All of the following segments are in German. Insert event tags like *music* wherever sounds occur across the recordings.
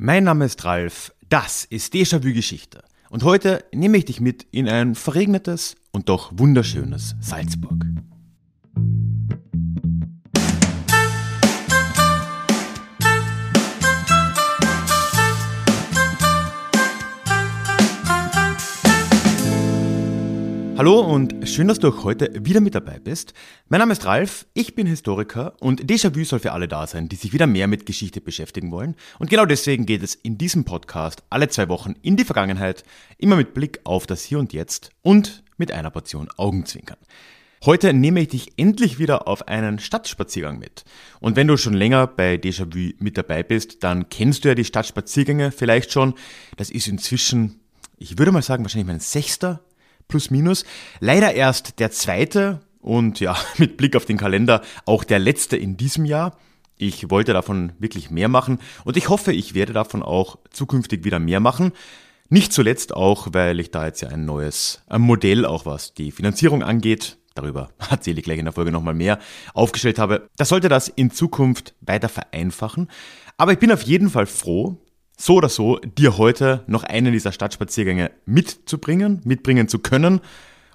Mein Name ist Ralf, das ist Déjà-vu Geschichte. Und heute nehme ich dich mit in ein verregnetes und doch wunderschönes Salzburg. Hallo und schön, dass du auch heute wieder mit dabei bist. Mein Name ist Ralf, ich bin Historiker und Déjà-vu soll für alle da sein, die sich wieder mehr mit Geschichte beschäftigen wollen. Und genau deswegen geht es in diesem Podcast alle zwei Wochen in die Vergangenheit, immer mit Blick auf das Hier und Jetzt und mit einer Portion Augenzwinkern. Heute nehme ich dich endlich wieder auf einen Stadtspaziergang mit. Und wenn du schon länger bei Déjà-vu mit dabei bist, dann kennst du ja die Stadtspaziergänge vielleicht schon. Das ist inzwischen, ich würde mal sagen, wahrscheinlich mein sechster plus minus. Leider erst der zweite und ja, *laughs* mit Blick auf den Kalender auch der letzte in diesem Jahr. Ich wollte davon wirklich mehr machen und ich hoffe, ich werde davon auch zukünftig wieder mehr machen. Nicht zuletzt auch, weil ich da jetzt ja ein neues Modell, auch was die Finanzierung angeht, darüber *laughs* erzähle ich gleich in der Folge nochmal mehr, aufgestellt habe. Das sollte das in Zukunft weiter vereinfachen. Aber ich bin auf jeden Fall froh, so oder so dir heute noch einen dieser Stadtspaziergänge mitzubringen, mitbringen zu können.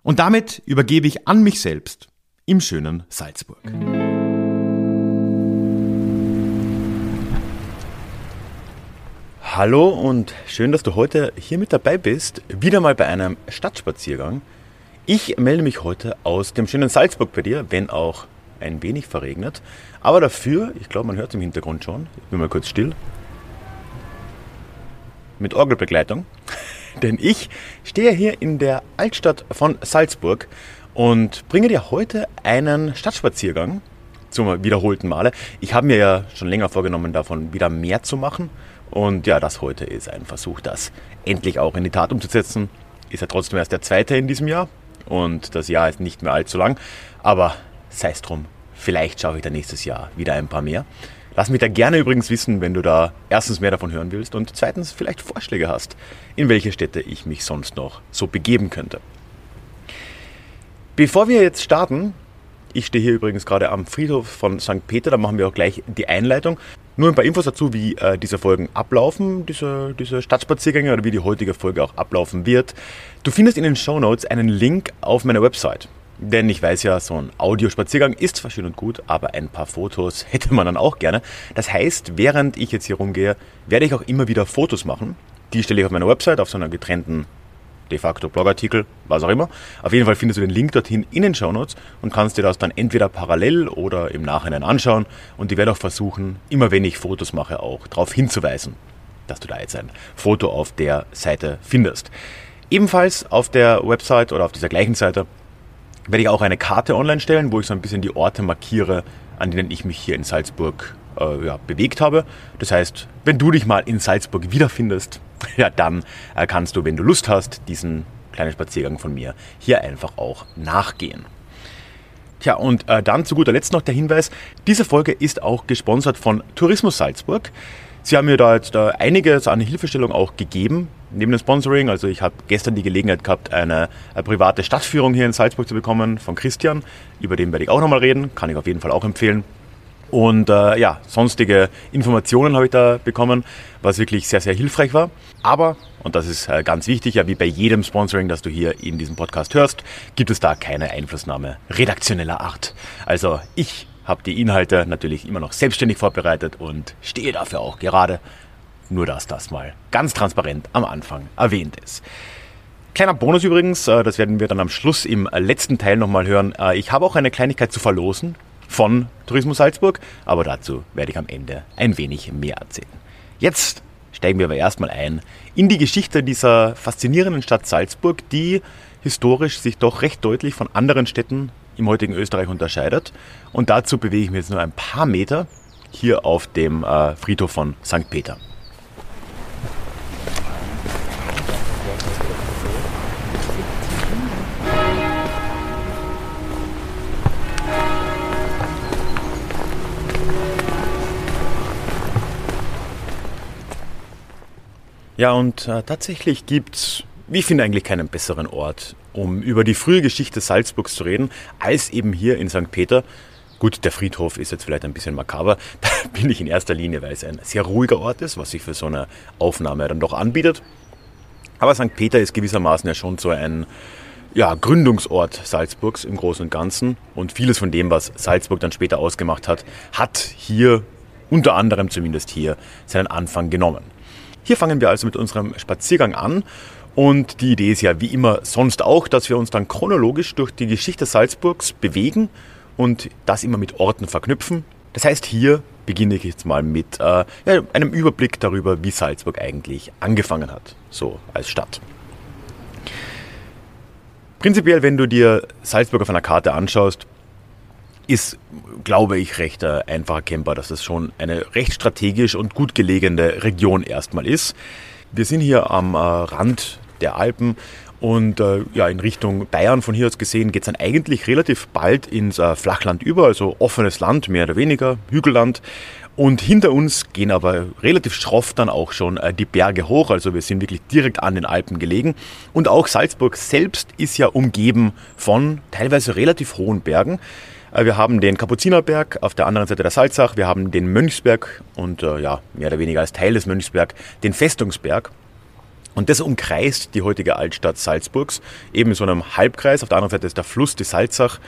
Und damit übergebe ich an mich selbst im schönen Salzburg. Hallo und schön, dass du heute hier mit dabei bist, wieder mal bei einem Stadtspaziergang. Ich melde mich heute aus dem schönen Salzburg bei dir, wenn auch ein wenig verregnet. Aber dafür, ich glaube, man hört es im Hintergrund schon, ich bin mal kurz still, mit Orgelbegleitung, *laughs* denn ich stehe hier in der Altstadt von Salzburg und bringe dir heute einen Stadtspaziergang zum wiederholten Male. Ich habe mir ja schon länger vorgenommen, davon wieder mehr zu machen. Und ja, das heute ist ein Versuch, das endlich auch in die Tat umzusetzen. Ist ja trotzdem erst der zweite in diesem Jahr und das Jahr ist nicht mehr allzu lang. Aber sei es drum, vielleicht schaffe ich da nächstes Jahr wieder ein paar mehr. Lass mich da gerne übrigens wissen, wenn du da erstens mehr davon hören willst und zweitens vielleicht Vorschläge hast, in welche Städte ich mich sonst noch so begeben könnte. Bevor wir jetzt starten, ich stehe hier übrigens gerade am Friedhof von St. Peter, da machen wir auch gleich die Einleitung. Nur ein paar Infos dazu, wie äh, diese Folgen ablaufen, diese, diese Stadtspaziergänge oder wie die heutige Folge auch ablaufen wird. Du findest in den Show Notes einen Link auf meiner Website. Denn ich weiß ja, so ein Audiospaziergang ist zwar schön und gut, aber ein paar Fotos *laughs* hätte man dann auch gerne. Das heißt, während ich jetzt hier rumgehe, werde ich auch immer wieder Fotos machen. Die stelle ich auf meiner Website auf so einer getrennten de facto Blogartikel, was auch immer. Auf jeden Fall findest du den Link dorthin in den Shownotes und kannst dir das dann entweder parallel oder im Nachhinein anschauen. Und ich werde auch versuchen, immer wenn ich Fotos mache, auch darauf hinzuweisen, dass du da jetzt ein Foto auf der Seite findest. Ebenfalls auf der Website oder auf dieser gleichen Seite werde ich auch eine Karte online stellen, wo ich so ein bisschen die Orte markiere, an denen ich mich hier in Salzburg äh, ja, bewegt habe. Das heißt, wenn du dich mal in Salzburg wiederfindest, *laughs* ja, dann äh, kannst du, wenn du Lust hast, diesen kleinen Spaziergang von mir hier einfach auch nachgehen. Tja, und äh, dann zu guter Letzt noch der Hinweis, diese Folge ist auch gesponsert von Tourismus Salzburg. Sie haben mir da jetzt äh, einiges an Hilfestellung auch gegeben, neben dem Sponsoring. Also ich habe gestern die Gelegenheit gehabt, eine, eine, private Stadtführung hier in Salzburg zu bekommen von Christian. Über den werde ich auch nochmal reden, kann ich auf jeden Fall auch empfehlen. Und äh, ja, sonstige Informationen habe ich da bekommen, was wirklich sehr, sehr hilfreich war. Aber, und das ist äh, ganz wichtig, ja wie bei jedem Sponsoring, das du hier in diesem Podcast hörst, gibt es da keine Einflussnahme redaktioneller Art. Also ich habe die Inhalte natürlich immer noch selbstständig vorbereitet und stehe dafür auch gerade. Nur dass das mal ganz transparent am Anfang erwähnt ist. Kleiner Bonus übrigens, äh, das werden wir dann am Schluss im letzten Teil nochmal hören. Äh, ich habe auch eine Kleinigkeit zu verlosen von Tourismus Salzburg, aber dazu werde ich am Ende ein wenig mehr erzählen. Jetzt steigen wir aber erstmal ein in die Geschichte dieser faszinierenden Stadt Salzburg, die historisch sich doch recht deutlich von anderen Städten im heutigen Österreich unterscheidet. Und dazu bewege ich mich jetzt nur ein paar Meter hier auf dem äh, Friedhof von St. Peter. Ja, und äh, tatsächlich gibt es, wie ich finde, eigentlich keinen besseren Ort, um über die frühe Geschichte Salzburgs zu reden, als eben hier in St. Peter. Gut, der Friedhof ist jetzt vielleicht ein bisschen makaber. *laughs* Da bin ich in erster Linie, weil es ein sehr ruhiger Ort ist, was sich für so eine Aufnahme dann doch anbietet. Aber St. Peter ist gewissermaßen ja schon so ein ja, Gründungsort Salzburgs im Großen und Ganzen. Und vieles von dem, was Salzburg dann später ausgemacht hat, hat hier, unter anderem zumindest hier, seinen Anfang genommen. Hier fangen wir also mit unserem Spaziergang an. Und die Idee ist ja wie immer sonst auch, dass wir uns dann chronologisch durch die Geschichte Salzburgs bewegen und das immer mit Orten verknüpfen. Das heißt, hier beginne ich jetzt mal mit äh, ja, einem Überblick darüber, wie Salzburg eigentlich angefangen hat, so als Stadt. Prinzipiell, wenn du dir Salzburg auf einer Karte anschaust, ist, glaube ich, recht äh, einfach erkennbar, dass es schon eine recht strategisch und gut gelegene Region erstmal ist. Wir sind hier am äh, Rand der Alpen und äh, ja, in Richtung Bayern von hier aus gesehen geht es dann eigentlich relativ bald ins äh, Flachland über, also offenes Land, mehr oder weniger, Hügelland. Und hinter uns gehen aber relativ schroff dann auch schon äh, die Berge hoch. Also wir sind wirklich direkt an den Alpen gelegen. Und auch Salzburg selbst ist ja umgeben von teilweise relativ hohen Bergen. Äh, wir haben den Kapuzinerberg auf der anderen Seite der Salzach, wir haben den Mönchsberg und äh, ja, mehr oder weniger als Teil des Mönchsberg den Festungsberg. Und das umkreist die heutige Altstadt Salzburgs, eben in so einem Halbkreis. Auf der anderen Seite ist der Fluss, die Salzach.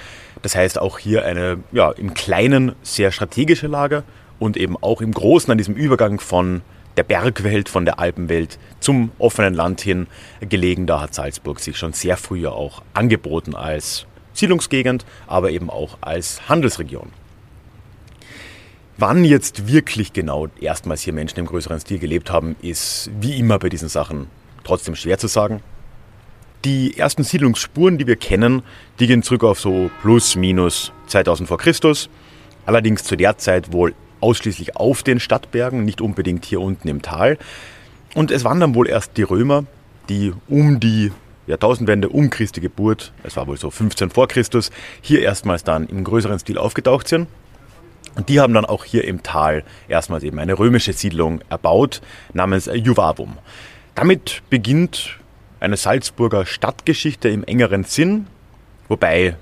Das heißt auch hier eine ja, im Kleinen sehr strategische Lage und eben auch im Großen an diesem Übergang von der Bergwelt, von der Alpenwelt zum offenen Land hin gelegen. Da hat Salzburg sich schon sehr früh auch angeboten als Siedlungsgegend, aber eben auch als Handelsregion. Wann jetzt wirklich genau erstmals hier Menschen im größeren Stil gelebt haben, ist wie immer bei diesen Sachen trotzdem schwer zu sagen. Die ersten Siedlungsspuren, die wir kennen, die gehen zurück auf so plus minus 2000 vor Christus. Allerdings zu der Zeit wohl ausschließlich auf den Stadtbergen, nicht unbedingt hier unten im Tal. Und es waren dann wohl erst die Römer, die um die Jahrtausendwende, um Christi Geburt, es war wohl so 15 vor Christus, hier erstmals dann im größeren Stil aufgetaucht sind. Und die haben dann auch hier im Tal erstmals eben eine römische Siedlung erbaut, namens Juvavum. Damit beginnt eine Salzburger Stadtgeschichte im engeren Sinn, wobei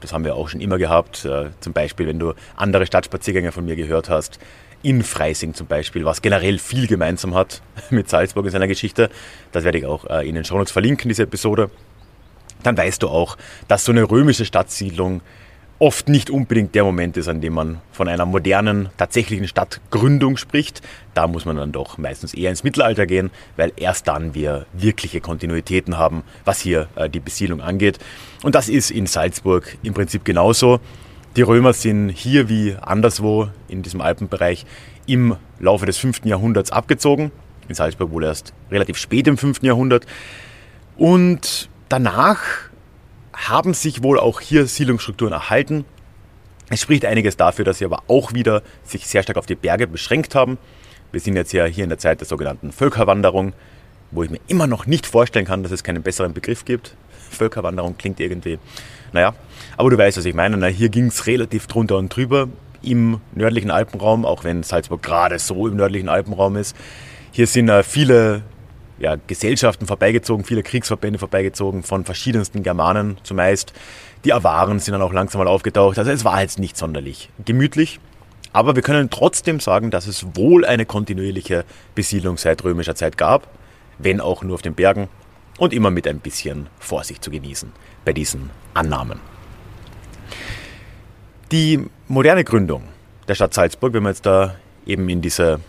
das haben wir auch schon immer gehabt. Äh, zum Beispiel, wenn du andere Stadtspaziergänge von mir gehört hast, in Freising zum Beispiel, was generell viel gemeinsam hat *laughs* mit Salzburg in seiner Geschichte. Das werde ich auch äh, in den Shownotes verlinken, diese Episode. Dann weißt du auch, dass so eine römische Stadtsiedlung oft nicht unbedingt der Moment ist, an dem man von einer modernen, tatsächlichen Stadtgründung spricht. Da muss man dann doch meistens eher ins Mittelalter gehen, weil erst dann wir wirkliche Kontinuitäten haben, was hier äh, die Besiedlung angeht. Und das ist in Salzburg im Prinzip genauso. Die Römer sind hier wie anderswo in diesem Alpenbereich im Laufe des 5. Jahrhunderts abgezogen. In Salzburg wohl erst relativ spät im 5. Jahrhundert. Und danach haben sich wohl auch hier Siedlungsstrukturen erhalten. Es spricht einiges dafür, dass sie aber auch wieder sich sehr stark auf die Berge beschränkt haben. Wir sind jetzt ja hier in der Zeit der sogenannten Völkerwanderung, wo ich mir immer noch nicht vorstellen kann, dass es keinen besseren Begriff gibt. *laughs* Völkerwanderung klingt irgendwie, naja, aber du weißt, was ich meine. Na, hier ging es relativ drunter und drüber im nördlichen Alpenraum, auch wenn Salzburg gerade so im nördlichen Alpenraum ist. Hier sind äh, viele ja, Gesellschaften vorbeigezogen, viele Kriegsverbände vorbeigezogen, von verschiedensten Germanen zumeist. Die Awaren sind dann auch langsam mal aufgetaucht. Also es war jetzt nicht sonderlich gemütlich. Aber wir können trotzdem sagen, dass es wohl eine kontinuierliche Besiedlung seit römischer Zeit gab, wenn auch nur auf den Bergen und immer mit ein bisschen Vorsicht zu genießen bei diesen Annahmen. Die moderne Gründung der Stadt Salzburg, wenn wir jetzt da eben in diese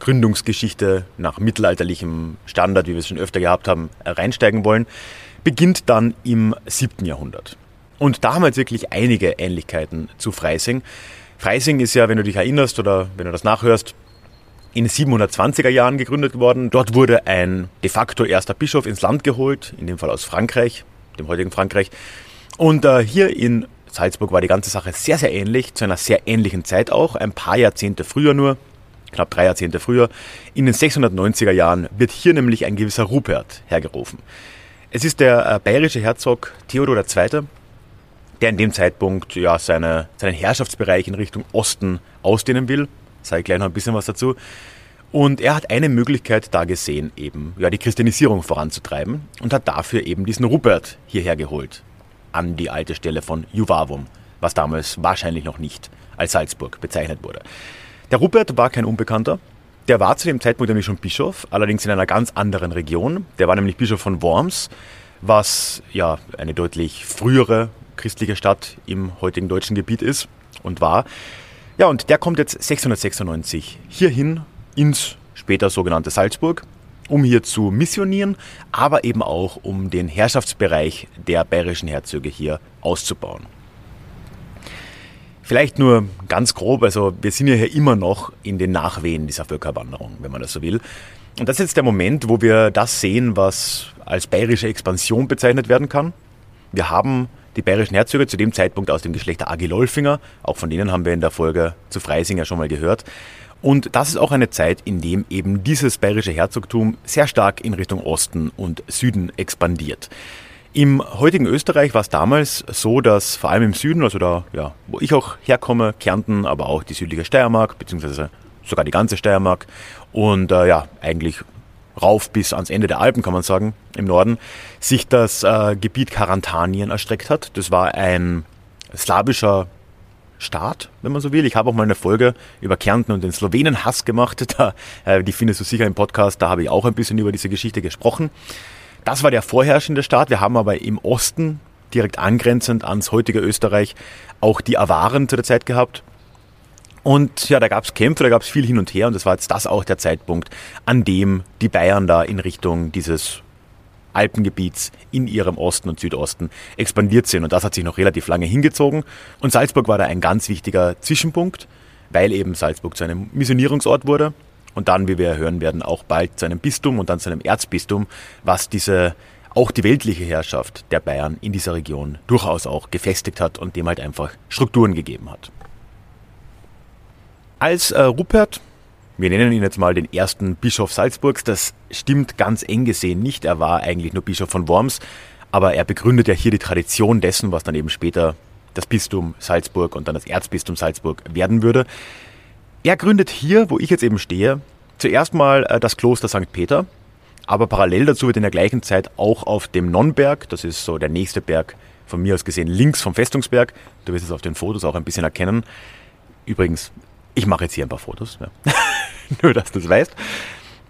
Gründungsgeschichte nach mittelalterlichem Standard, wie wir es schon öfter gehabt haben, reinsteigen wollen, beginnt dann im 7. Jahrhundert. Und da haben wir jetzt wirklich einige Ähnlichkeiten zu Freising. Freising ist ja, wenn du dich erinnerst oder wenn du das nachhörst, in den 720er Jahren gegründet worden. Dort wurde ein de facto erster Bischof ins Land geholt, in dem Fall aus Frankreich, dem heutigen Frankreich. Und äh, hier in Salzburg war die ganze Sache sehr, sehr ähnlich, zu einer sehr ähnlichen Zeit auch, ein paar Jahrzehnte früher nur knapp drei Jahrzehnte früher. In den 690er Jahren wird hier nämlich ein gewisser Rupert hergerufen. Es ist der äh, bayerische Herzog Theodor II., der in dem Zeitpunkt ja, seine, seinen Herrschaftsbereich in Richtung Osten ausdehnen will. Sage ich gleich noch ein bisschen was dazu. Und er hat eine Möglichkeit da gesehen, eben ja, die Christianisierung voranzutreiben und hat dafür eben diesen Rupert hierher geholt, an die alte Stelle von Juvavum was damals wahrscheinlich noch nicht als Salzburg bezeichnet wurde. Der Rupert war kein Unbekannter. Der war zu dem Zeitpunkt nämlich schon Bischof, allerdings in einer ganz anderen Region. Der war nämlich Bischof von Worms, was ja eine deutlich frühere christliche Stadt im heutigen deutschen Gebiet ist und war. Ja, und der kommt jetzt 696 hierhin ins später sogenannte Salzburg, um hier zu missionieren, aber eben auch um den Herrschaftsbereich der bayerischen Herzöge hier auszubauen. Vielleicht nur ganz grob, also wir sind ja hier immer noch in den Nachwehen dieser Völkerwanderung, wenn man das so will. Und das ist jetzt der Moment, wo wir das sehen, was als bayerische Expansion bezeichnet werden kann. Wir haben die bayerischen Herzöge zu dem Zeitpunkt aus dem Geschlecht der Agilolfinger, auch von denen haben wir in der Folge zu Freising ja schon mal gehört. Und das ist auch eine Zeit, in dem eben dieses bayerische Herzogtum sehr stark in Richtung Osten und Süden expandiert. Im heutigen Österreich war es damals so, dass vor allem im Süden, also da, ja, wo ich auch herkomme, Kärnten, aber auch die südliche Steiermark, beziehungsweise sogar die ganze Steiermark und äh, ja, eigentlich rauf bis ans Ende der Alpen, kann man sagen, im Norden, sich das äh, Gebiet Karantanien erstreckt hat. Das war ein slawischer Staat, wenn man so will. Ich habe auch mal eine Folge über Kärnten und den Slowenen-Hass gemacht. *laughs* Da, äh, die findest du sicher im Podcast. Da habe ich auch ein bisschen über diese Geschichte gesprochen. Das war der vorherrschende Staat. Wir haben aber im Osten, direkt angrenzend ans heutige Österreich, auch die Awaren zu der Zeit gehabt. Und ja, da gab es Kämpfe, da gab es viel hin und her und das war jetzt das auch der Zeitpunkt, an dem die Bayern da in Richtung dieses Alpengebiets in ihrem Osten und Südosten expandiert sind. Und das hat sich noch relativ lange hingezogen. Und Salzburg war da ein ganz wichtiger Zwischenpunkt, weil eben Salzburg zu einem Missionierungsort wurde und dann, wie wir hören werden, auch bald zu einem Bistum und dann zu einem Erzbistum, was diese auch die weltliche Herrschaft der Bayern in dieser Region durchaus auch gefestigt hat und dem halt einfach Strukturen gegeben hat. Als äh, Rupert, wir nennen ihn jetzt mal den ersten Bischof Salzburgs, das stimmt ganz eng gesehen nicht. Er war eigentlich nur Bischof von Worms, aber er begründet ja hier die Tradition dessen, was dann eben später das Bistum Salzburg und dann das Erzbistum Salzburg werden würde. Er gründet hier, wo ich jetzt eben stehe, zuerst mal äh, das Kloster St. Peter, aber parallel dazu wird in der gleichen Zeit auch auf dem Nonnberg, das ist so der nächste Berg von mir aus gesehen links vom Festungsberg, du wirst es auf den Fotos auch ein bisschen erkennen. Übrigens, ich mache jetzt hier ein paar Fotos, ja. *laughs* nur dass du es weißt.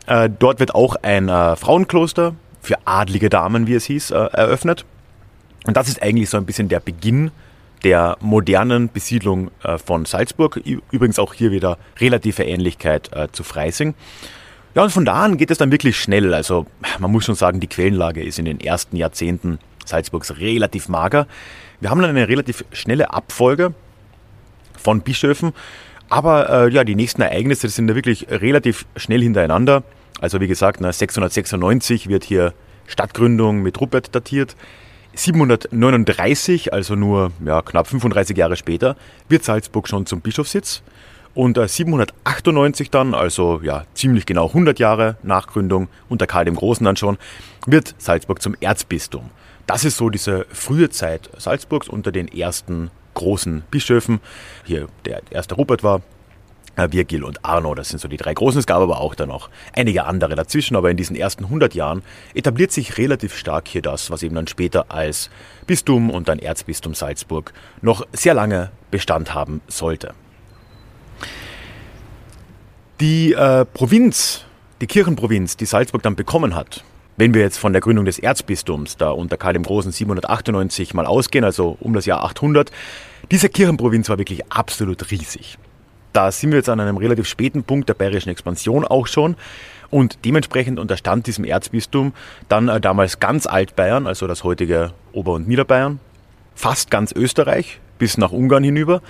Äh, dort wird auch ein äh, Frauenkloster für adlige Damen, wie es hieß, eröffnet. Und das ist eigentlich so ein bisschen der Beginn der modernen Besiedlung äh, von Salzburg. Übrigens auch hier wieder relative Ähnlichkeit äh, zu Freising. Ja, und von da an geht es dann wirklich schnell. Also man muss schon sagen, die Quellenlage ist in den ersten Jahrzehnten Salzburgs relativ mager. Wir haben dann eine relativ schnelle Abfolge von Bischöfen. Aber äh, ja, die nächsten Ereignisse sind da wirklich relativ schnell hintereinander. Also wie gesagt, 696 wird hier Stadtgründung mit Rupert datiert. 739, also nur ja, knapp 35 Jahre später, wird Salzburg schon zum Bischofssitz. Und 798 äh, dann, also ja, ziemlich genau 100 Jahre nach Gründung, unter Karl dem Großen dann schon, wird Salzburg zum Erzbistum. Das ist so diese frühe Zeit Salzburgs unter den ersten großen Bischöfen. Hier der erste Rupert war, Virgil und Arno, das sind so die drei großen. Es gab aber auch dann noch einige andere dazwischen. Aber in diesen ersten 100 Jahren etabliert sich relativ stark hier das, was eben dann später als Bistum und dann Erzbistum Salzburg noch sehr lange Bestand haben sollte. Die äh, Provinz, die Kirchenprovinz, die Salzburg dann bekommen hat, wenn wir jetzt von der Gründung des Erzbistums da unter Karl dem Großen 798 mal ausgehen, also um das Jahr 800, diese Kirchenprovinz war wirklich absolut riesig da sind wir jetzt an einem relativ späten Punkt der bayerischen Expansion auch schon. Und dementsprechend unterstand diesem Erzbistum dann äh, damals ganz Altbayern, also das heutige Ober- und Niederbayern, fast ganz Österreich bis nach Ungarn hinüber.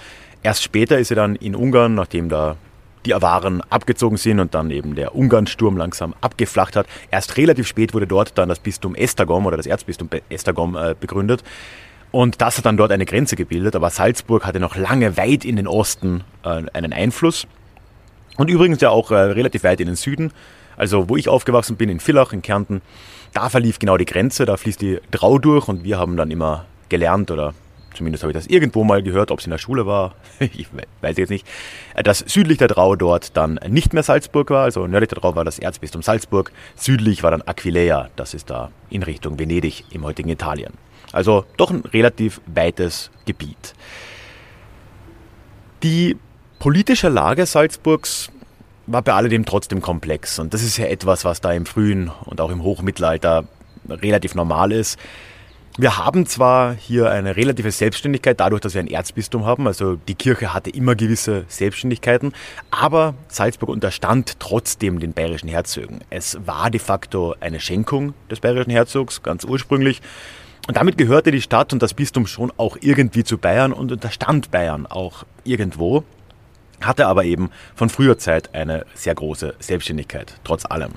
Erst später ist er dann in Ungarn, nachdem da die Awaren abgezogen sind und dann eben der Ungarnsturm langsam abgeflacht hat. Erst relativ spät wurde dort dann das Bistum Esztergom oder das Erzbistum Esztergom äh, begründet. Und das hat dann dort eine Grenze gebildet, aber Salzburg hatte noch lange weit in den Osten äh, einen Einfluss. Und übrigens ja auch äh, relativ weit in den Süden. Also wo ich aufgewachsen bin, in Villach, in Kärnten, da verlief genau die Grenze, da fließt die Drau durch und wir haben dann immer gelernt oder zumindest habe ich das irgendwo mal gehört, ob es in der Schule war, *laughs* ich weiß jetzt nicht, äh, dass südlich der Drau dort dann nicht mehr Salzburg war, also nördlich der Drau war das Erzbistum Salzburg, südlich war dann Aquileia, das ist da in Richtung Venedig im heutigen Italien. Also doch ein relativ weites Gebiet. Die politische Lage Salzburgs war bei alledem trotzdem komplex. Und das ist ja etwas, was da im frühen und auch im Hochmittelalter relativ normal ist. Wir haben zwar hier eine relative Selbstständigkeit dadurch, dass wir ein Erzbistum haben, also die Kirche hatte immer gewisse Selbstständigkeiten, aber Salzburg unterstand trotzdem den bayerischen Herzögen. Es war de facto eine Schenkung des bayerischen Herzogs, ganz ursprünglich. Und damit gehörte die Stadt und das Bistum schon auch irgendwie zu Bayern und unterstand Bayern auch irgendwo, hatte aber eben von früher Zeit eine sehr große Selbstständigkeit, trotz allem.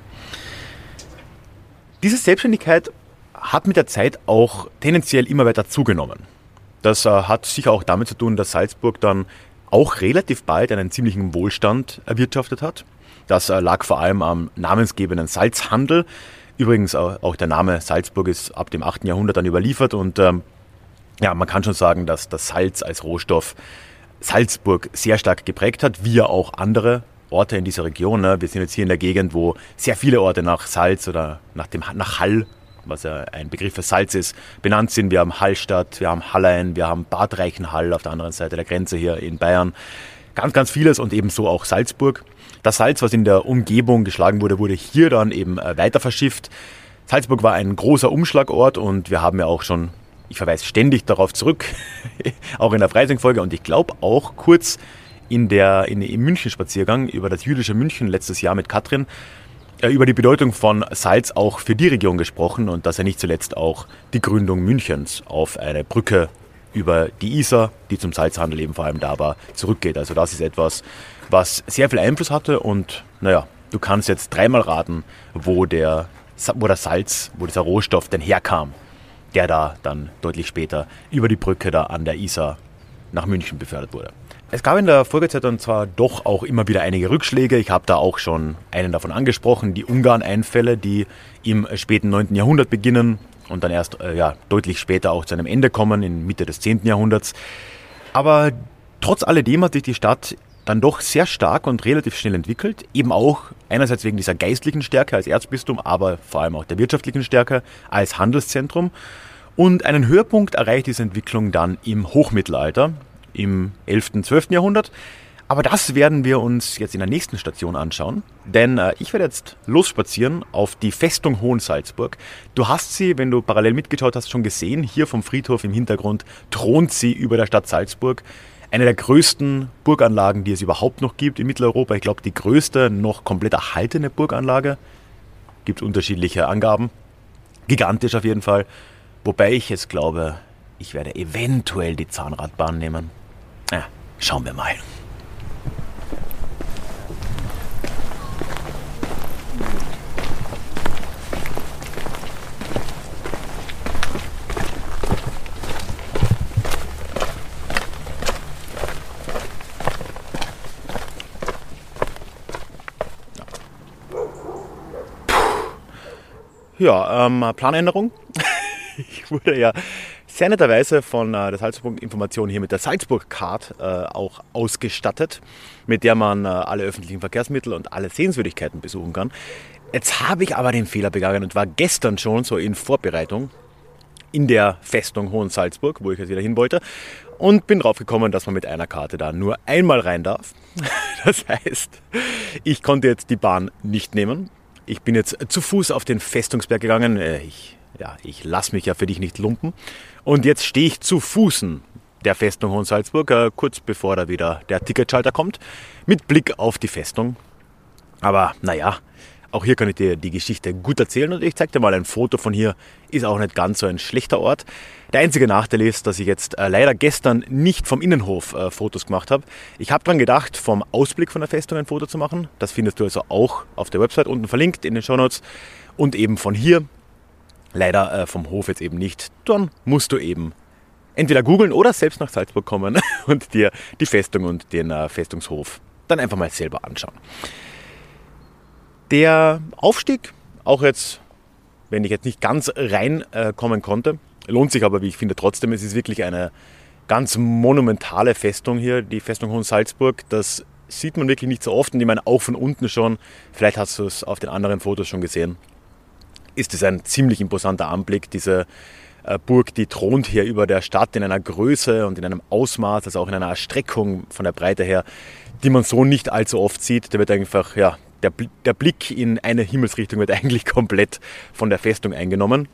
Diese Selbstständigkeit hat mit der Zeit auch tendenziell immer weiter zugenommen. Das äh, hat sicher auch damit zu tun, dass Salzburg dann auch relativ bald einen ziemlichen Wohlstand erwirtschaftet hat. Das äh, lag vor allem am namensgebenden Salzhandel. Übrigens auch der Name Salzburg ist ab dem 8. Jahrhundert dann überliefert und ähm, ja, man kann schon sagen, dass das Salz als Rohstoff Salzburg sehr stark geprägt hat, wie ja auch andere Orte in dieser Region. Ne? Wir sind jetzt hier in der Gegend, wo sehr viele Orte nach Salz oder nach, dem, nach Hall was ja ein Begriff für Salz ist, benannt sind. Wir haben Hallstatt, wir haben Hallein, wir haben Bad Reichenhall auf der anderen Seite der Grenze hier in Bayern. Ganz, ganz vieles und ebenso auch Salzburg. Das Salz, was in der Umgebung geschlagen wurde, wurde hier dann eben äh, weiter verschifft. Salzburg war ein großer Umschlagort und wir haben ja auch schon, ich verweise ständig darauf zurück, *laughs* auch in der Freising-Folge und ich glaube auch kurz in der, in, im München-Spaziergang über das jüdische München letztes Jahr mit Katrin, über die Bedeutung von Salz auch für die Region gesprochen und dass er nicht zuletzt auch die Gründung Münchens auf eine Brücke über die Isar, die zum Salzhandel eben vor allem da war, zurückgeht. Also das ist etwas, was sehr viel Einfluss hatte und naja, du kannst jetzt dreimal raten, wo der, wo der Salz, wo dieser Rohstoff denn herkam, der da dann deutlich später über die Brücke da an der Isar nach München befördert wurde. Es gab in der Folgezeit dann zwar doch auch immer wieder einige Rückschläge. Ich habe da auch schon einen davon angesprochen, die Ungarn-Einfälle, die im späten 9. Jahrhundert beginnen und dann erst äh, ja, deutlich später auch zu einem Ende kommen, in Mitte des 10. Jahrhunderts. Aber trotz alledem hat sich die Stadt dann doch sehr stark und relativ schnell entwickelt. Eben auch einerseits wegen dieser geistlichen Stärke als Erzbistum, aber vor allem auch der wirtschaftlichen Stärke als Handelszentrum. Und einen Höhepunkt erreicht diese Entwicklung dann im Hochmittelalter, im 11., und 12. Jahrhundert. Aber das werden wir uns jetzt in der nächsten Station anschauen, denn äh, ich werde jetzt losspazieren auf die Festung Hohensalzburg. Du hast sie, wenn du parallel mitgeschaut hast, schon gesehen. Hier vom Friedhof im Hintergrund thront sie über der Stadt Salzburg. Eine der größten Burganlagen, die es überhaupt noch gibt in Mitteleuropa. Ich glaube, die größte noch komplett erhaltene Burganlage. Gibt unterschiedliche Angaben. Gigantisch auf jeden Fall. Wobei ich jetzt glaube, ich werde eventuell die Zahnradbahn nehmen. Ja, schauen wir mal. Ja, ähm, Planänderung. *laughs* ich wurde ja sehr netterweise von äh, der Salzburg Information hier mit der Salzburg Card äh, auch ausgestattet, mit der man äh, alle öffentlichen Verkehrsmittel und alle Sehenswürdigkeiten besuchen kann. Jetzt habe ich aber den Fehler begangen und war gestern schon so in Vorbereitung in der Festung Hohensalzburg, wo ich jetzt wieder hin wollte, und bin drauf gekommen, dass man mit einer Karte da nur einmal rein darf. *laughs* Das heißt, ich konnte jetzt die Bahn nicht nehmen. Ich bin jetzt zu Fuß auf den Festungsberg gegangen. Äh, ich, ja, ich lasse mich ja für dich nicht lumpen. Und jetzt stehe ich zu Fußen der Festung Hohensalzburg, äh, kurz bevor da wieder der Ticketschalter kommt, mit Blick auf die Festung. Aber naja, auch hier kann ich dir die Geschichte gut erzählen und ich zeige dir mal ein Foto von hier. Ist auch nicht ganz so ein schlechter Ort. Der einzige Nachteil ist, dass ich jetzt äh, leider gestern nicht vom Innenhof äh, Fotos gemacht habe. Ich habe dran gedacht, vom Ausblick von der Festung ein Foto zu machen. Das findest du also auch auf der Website unten verlinkt in den Show Notes. Und eben von hier Leider äh, vom Hof jetzt eben nicht. Dann musst du eben entweder googeln oder selbst nach Salzburg kommen *laughs* und dir die Festung und den äh, Festungshof dann einfach mal selber anschauen. Der Aufstieg, auch jetzt, wenn ich jetzt nicht ganz reinkommen äh, konnte, lohnt sich aber, wie ich finde, trotzdem. Es ist wirklich eine ganz monumentale Festung hier, die Festung Hohensalzburg. Das sieht man wirklich nicht so oft und ich meine auch von unten schon. Vielleicht hast du es auf den anderen Fotos schon gesehen ist es ein ziemlich imposanter Anblick. Diese äh, Burg, die thront hier über der Stadt in einer Größe und in einem Ausmaß, also auch in einer Erstreckung von der Breite her, die man so nicht allzu oft sieht. Da wird einfach, ja, der, der Blick in eine Himmelsrichtung wird *laughs* eigentlich komplett von der Festung eingenommen.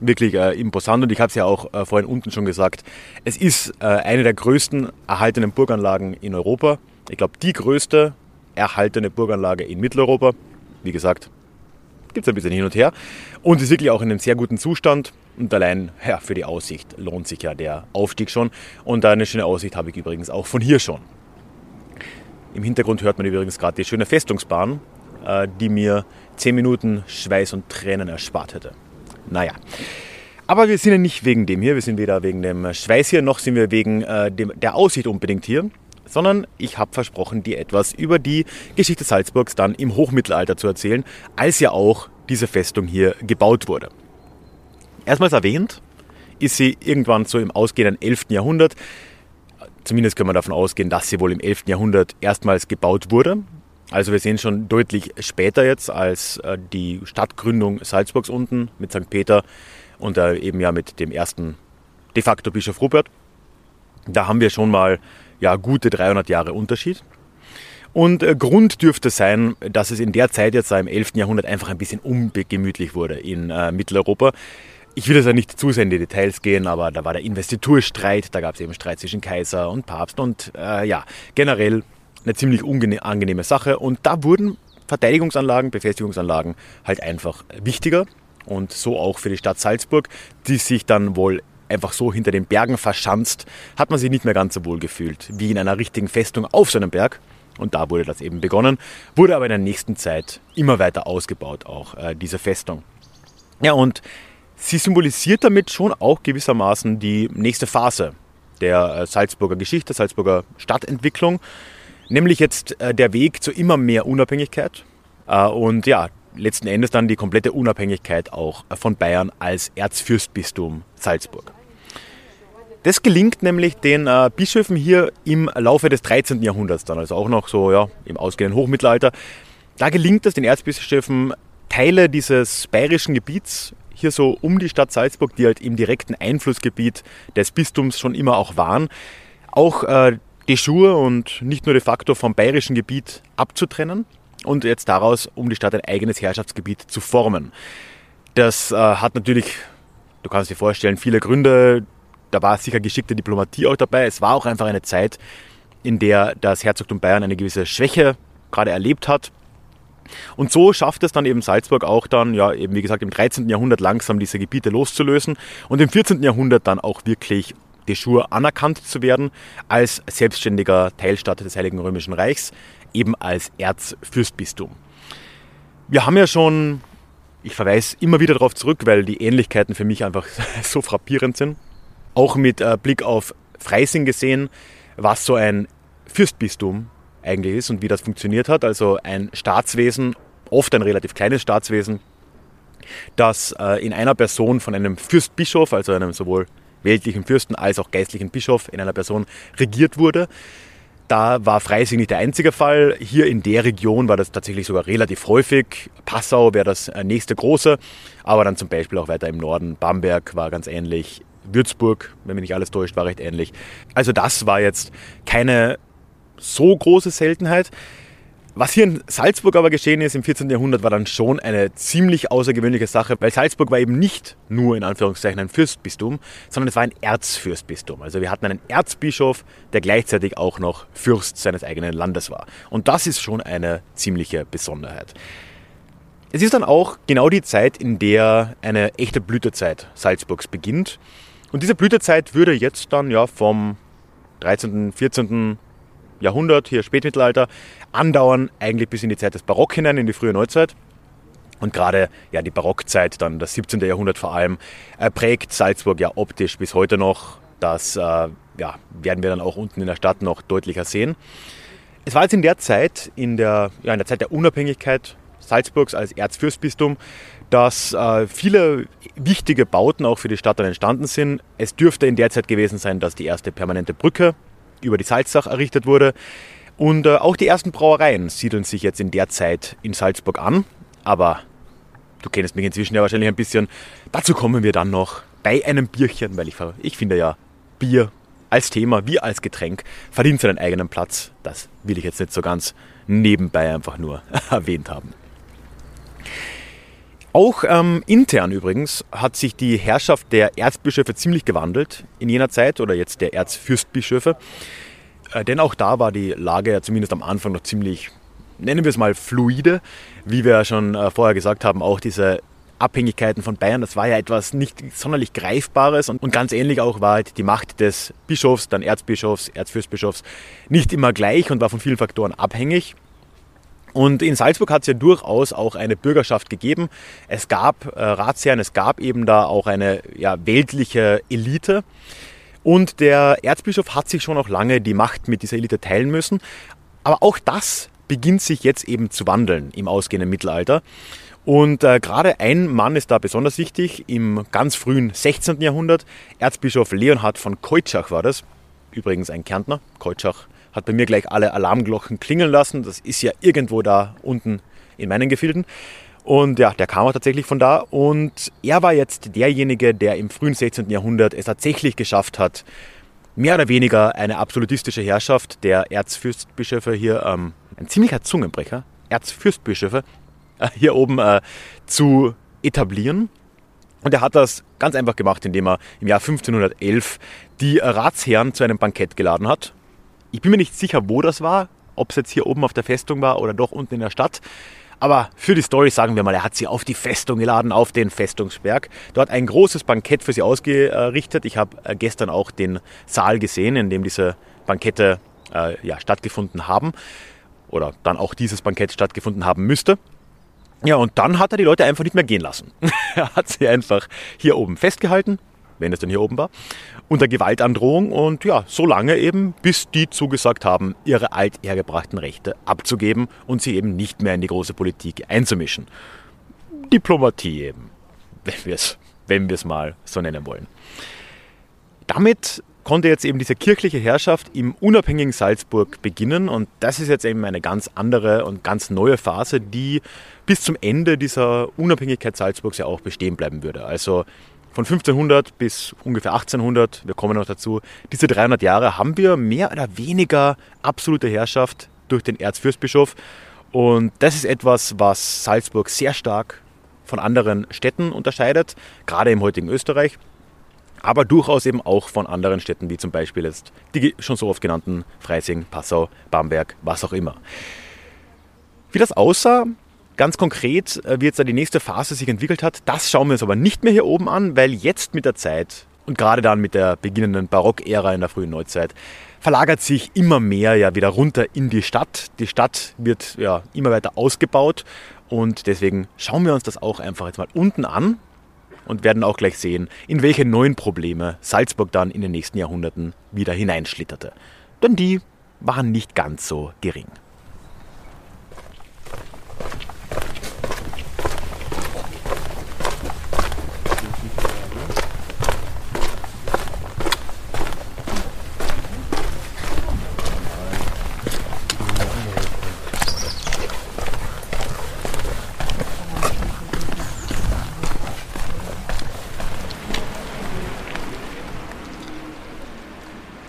Wirklich äh, imposant und ich habe es ja auch äh, vorhin unten schon gesagt, es ist äh, eine der größten erhaltenen Burganlagen in Europa. Ich glaube, die größte erhaltene Burganlage in Mitteleuropa. Wie gesagt, gibt es ein bisschen hin und her und ist wirklich auch in einem sehr guten Zustand. Und allein ja, für die Aussicht lohnt sich ja der Aufstieg schon. Und eine schöne Aussicht habe ich übrigens auch von hier schon. Im Hintergrund hört man übrigens gerade die schöne Festungsbahn, äh, die mir 10 Minuten Schweiß und Tränen erspart hätte. Naja. Aber wir sind ja nicht wegen dem hier, wir sind weder wegen dem Schweiß hier, noch sind wir wegen äh, dem, der Aussicht unbedingt hier, sondern ich habe versprochen, dir etwas über die Geschichte Salzburgs dann im Hochmittelalter zu erzählen, als ja auch diese Festung hier gebaut wurde. Erstmals erwähnt ist sie irgendwann so im ausgehenden 11. Jahrhundert Zumindest können wir davon ausgehen, dass sie wohl im 11. Jahrhundert erstmals gebaut wurde. Also wir sehen schon deutlich später jetzt als äh, die Stadtgründung Salzburgs unten mit St. Peter und äh, eben ja mit dem ersten de facto Bischof Rupert. Da haben wir schon mal ja gute 300 Jahre Unterschied. Und äh, Grund dürfte sein, dass es in der Zeit jetzt im 11. Jahrhundert einfach ein bisschen ungemütlich wurde in Mitteleuropa. Ich will jetzt ja nicht zu sehr in die Details gehen, aber da war der Investiturstreit, da gab es eben Streit zwischen Kaiser und Papst und äh, ja, generell eine ziemlich unangenehme Sache. Und da wurden Verteidigungsanlagen, Befestigungsanlagen halt einfach wichtiger und so auch für die Stadt Salzburg, die sich dann wohl einfach so hinter den Bergen verschanzt, hat man sich nicht mehr ganz so wohl gefühlt wie in einer richtigen Festung auf so einem Berg. Und da wurde das eben begonnen, wurde aber in der nächsten Zeit immer weiter ausgebaut, auch äh, diese Festung. Ja, und Sie symbolisiert damit schon auch gewissermaßen die nächste Phase der äh, Salzburger Geschichte, Salzburger Stadtentwicklung, nämlich jetzt äh, der Weg zu immer mehr Unabhängigkeit äh, und ja, letzten Endes dann die komplette Unabhängigkeit auch von Bayern als Erzfürstbistum Salzburg. Das gelingt nämlich den Bischöfen hier im Laufe des 13. Jahrhunderts dann, also auch noch so ja, im ausgehenden Hochmittelalter. Da gelingt es den Erzbischöfen, Teile dieses bayerischen Gebiets hier so um die Stadt Salzburg, die halt im direkten Einflussgebiet des Bistums schon immer auch waren, auch äh, de jure und nicht nur de facto vom bayerischen Gebiet abzutrennen und jetzt daraus um die Stadt ein eigenes Herrschaftsgebiet zu formen. Das äh, hat natürlich, du kannst dir vorstellen, viele Gründe. Da war sicher geschickte Diplomatie auch dabei. Es war auch einfach eine Zeit, in der das Herzogtum Bayern eine gewisse Schwäche gerade erlebt hat. Und so schafft es dann eben Salzburg auch dann, ja, eben wie gesagt, im 13. Jahrhundert langsam diese Gebiete loszulösen und im 14. Jahrhundert dann auch wirklich de jure anerkannt zu werden als selbstständiger Teilstaat des Heiligen Römischen Reichs, eben als Erzfürstbistum. Wir haben ja schon, ich verweise immer wieder darauf zurück, weil die Ähnlichkeiten für mich einfach *laughs* so frappierend sind, auch mit äh, Blick auf Freising gesehen, was so ein Fürstbistum eigentlich ist und wie das funktioniert hat. Also ein Staatswesen, oft ein relativ kleines Staatswesen, das äh, in einer Person von einem Fürstbischof, also einem sowohl weltlichen Fürsten als auch geistlichen Bischof in einer Person regiert wurde. Da war Freising nicht der einzige Fall. Hier in der Region war das tatsächlich sogar relativ häufig. Passau wäre das äh, nächste große, aber dann zum Beispiel auch weiter im Norden. Bamberg war ganz ähnlich. Würzburg, wenn mich nicht alles täuscht, war recht ähnlich. Also das war jetzt keine so große Seltenheit. Was hier in Salzburg aber geschehen ist im 14. Jahrhundert, war dann schon eine ziemlich außergewöhnliche Sache, weil Salzburg war eben nicht nur in Anführungszeichen ein Fürstbistum, sondern es war ein Erzfürstbistum. Also wir hatten einen Erzbischof, der gleichzeitig auch noch Fürst seines eigenen Landes war. Und das ist schon eine ziemliche Besonderheit. Es ist dann auch genau die Zeit, in der eine echte Blütezeit Salzburgs beginnt. Und diese Blütezeit würde jetzt dann ja vom 13., 14., Jahrhundert, hier Spätmittelalter, andauern eigentlich bis in die Zeit des Barock hinein, in die frühe Neuzeit. Und gerade ja, die Barockzeit, dann das 17. Jahrhundert vor allem, äh, prägt Salzburg ja optisch bis heute noch. Das äh, ja, werden wir dann auch unten in der Stadt noch deutlicher sehen. Es war jetzt in der Zeit, in der, ja, in der Zeit der Unabhängigkeit Salzburgs als Erzfürstbistum, dass äh, viele wichtige Bauten auch für die Stadt dann entstanden sind. Es dürfte in der Zeit gewesen sein, dass die erste permanente Brücke über die Salzach errichtet wurde. Und äh, auch die ersten Brauereien siedeln sich jetzt in der Zeit in Salzburg an. Aber du kennst mich inzwischen ja wahrscheinlich ein bisschen. Dazu kommen wir dann noch bei einem Bierchen, weil ich, ich finde ja, Bier als Thema wie als Getränk verdient seinen eigenen Platz. Das will ich jetzt nicht so ganz nebenbei einfach nur *laughs* erwähnt haben. Auch ähm, intern übrigens hat sich die Herrschaft der Erzbischöfe ziemlich gewandelt in jener Zeit oder jetzt der Erzfürstbischöfe. Äh, denn auch da war die Lage ja zumindest am Anfang noch ziemlich, nennen wir es mal, fluide. Wie wir ja schon äh, vorher gesagt haben, auch diese Abhängigkeiten von Bayern, das war ja etwas nicht sonderlich Greifbares und, und ganz ähnlich auch war halt die Macht des Bischofs, dann Erzbischofs, Erzfürstbischofs nicht immer gleich und war von vielen Faktoren abhängig. Und in Salzburg hat es ja durchaus auch eine Bürgerschaft gegeben. Es gab äh, Ratsherren, es gab eben da auch eine ja, weltliche Elite. Und der Erzbischof hat sich schon auch lange die Macht mit dieser Elite teilen müssen. Aber auch das beginnt sich jetzt eben zu wandeln im ausgehenden Mittelalter. Und äh, gerade ein Mann ist da besonders wichtig, im ganz frühen 16. Jahrhundert. Erzbischof Leonhard von Keutschach war das. Übrigens ein Kärntner. Keutschach hat bei mir gleich alle Alarmglocken klingeln lassen. Das ist ja irgendwo da unten in meinen Gefilden. Und ja, der kam auch tatsächlich von da. Und er war jetzt derjenige, der im frühen 16. Jahrhundert es tatsächlich geschafft hat, mehr oder weniger eine absolutistische Herrschaft der Erzfürstbischöfe hier, ähm, ein ziemlicher Zungenbrecher, Erzfürstbischöfe, äh, hier oben äh, zu etablieren. Und er hat das ganz einfach gemacht, indem er im Jahr 1511 die Ratsherren zu einem Bankett geladen hat. Ich bin mir nicht sicher, wo das war, ob es jetzt hier oben auf der Festung war oder doch unten in der Stadt. Aber für die Story sagen wir mal, er hat sie auf die Festung geladen, auf den Festungsberg. Dort ein großes Bankett für sie ausgerichtet. Ich habe äh, gestern auch den Saal gesehen, in dem diese Bankette äh, ja, stattgefunden haben. Oder dann auch dieses Bankett stattgefunden haben müsste. Ja, und dann hat er die Leute einfach nicht mehr gehen lassen. *laughs* er hat sie einfach hier oben festgehalten, wenn es denn hier oben war, unter Gewaltandrohung und ja, so lange eben, bis die zugesagt haben, ihre althergebrachten Rechte abzugeben und sie eben nicht mehr in die große Politik einzumischen. Diplomatie eben, *laughs* wenn wir es wenn mal so nennen wollen. Damit konnte jetzt eben diese kirchliche Herrschaft im unabhängigen Salzburg beginnen und das ist jetzt eben eine ganz andere und ganz neue Phase, die bis zum Ende dieser Unabhängigkeit Salzburgs ja auch bestehen bleiben würde. Also von 1500 bis ungefähr 1800, wir kommen noch dazu, diese 300 Jahre haben wir mehr oder weniger absolute Herrschaft durch den Erzfürstbischof und das ist etwas, was Salzburg sehr stark von anderen Städten unterscheidet, gerade im heutigen Österreich aber durchaus eben auch von anderen Städten, wie zum Beispiel jetzt die schon so oft genannten Freising, Passau, Bamberg, was auch immer. Wie das aussah, ganz konkret, äh, wie jetzt da die nächste Phase sich entwickelt hat, das schauen wir uns aber nicht mehr hier oben an, weil jetzt mit der Zeit und gerade dann mit der beginnenden Barockära in der frühen Neuzeit verlagert sich immer mehr ja wieder runter in die Stadt. Die Stadt wird ja immer weiter ausgebaut und deswegen schauen wir uns das auch einfach jetzt mal unten an und werden auch gleich sehen, in welche neuen Probleme Salzburg dann in den nächsten Jahrhunderten wieder hineinschlitterte. Denn die waren nicht ganz so gering.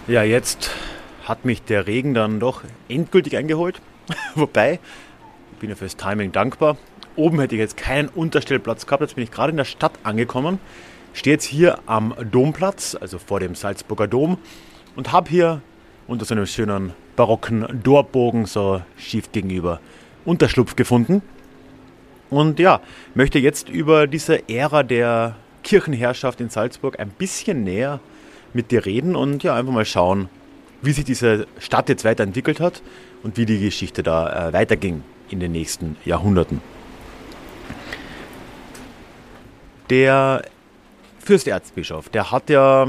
Ja, jetzt hat mich der Regen dann doch endgültig eingeholt. *laughs* Wobei, ich bin ja fürs Timing dankbar. Oben hätte ich jetzt keinen Unterstellplatz gehabt. Jetzt bin ich gerade in der Stadt angekommen. Stehe jetzt hier am Domplatz, also vor dem Salzburger Dom, und habe hier unter so einem schönen barocken Dorbogen so schief gegenüber Unterschlupf gefunden. Und ja, möchte jetzt über diese Ära der Kirchenherrschaft in Salzburg ein bisschen näher mit dir reden und ja, einfach mal schauen, wie sich diese Stadt jetzt weiterentwickelt hat und wie die Geschichte da äh, weiterging in den nächsten Jahrhunderten. Der Fürsterzbischof, der hat ja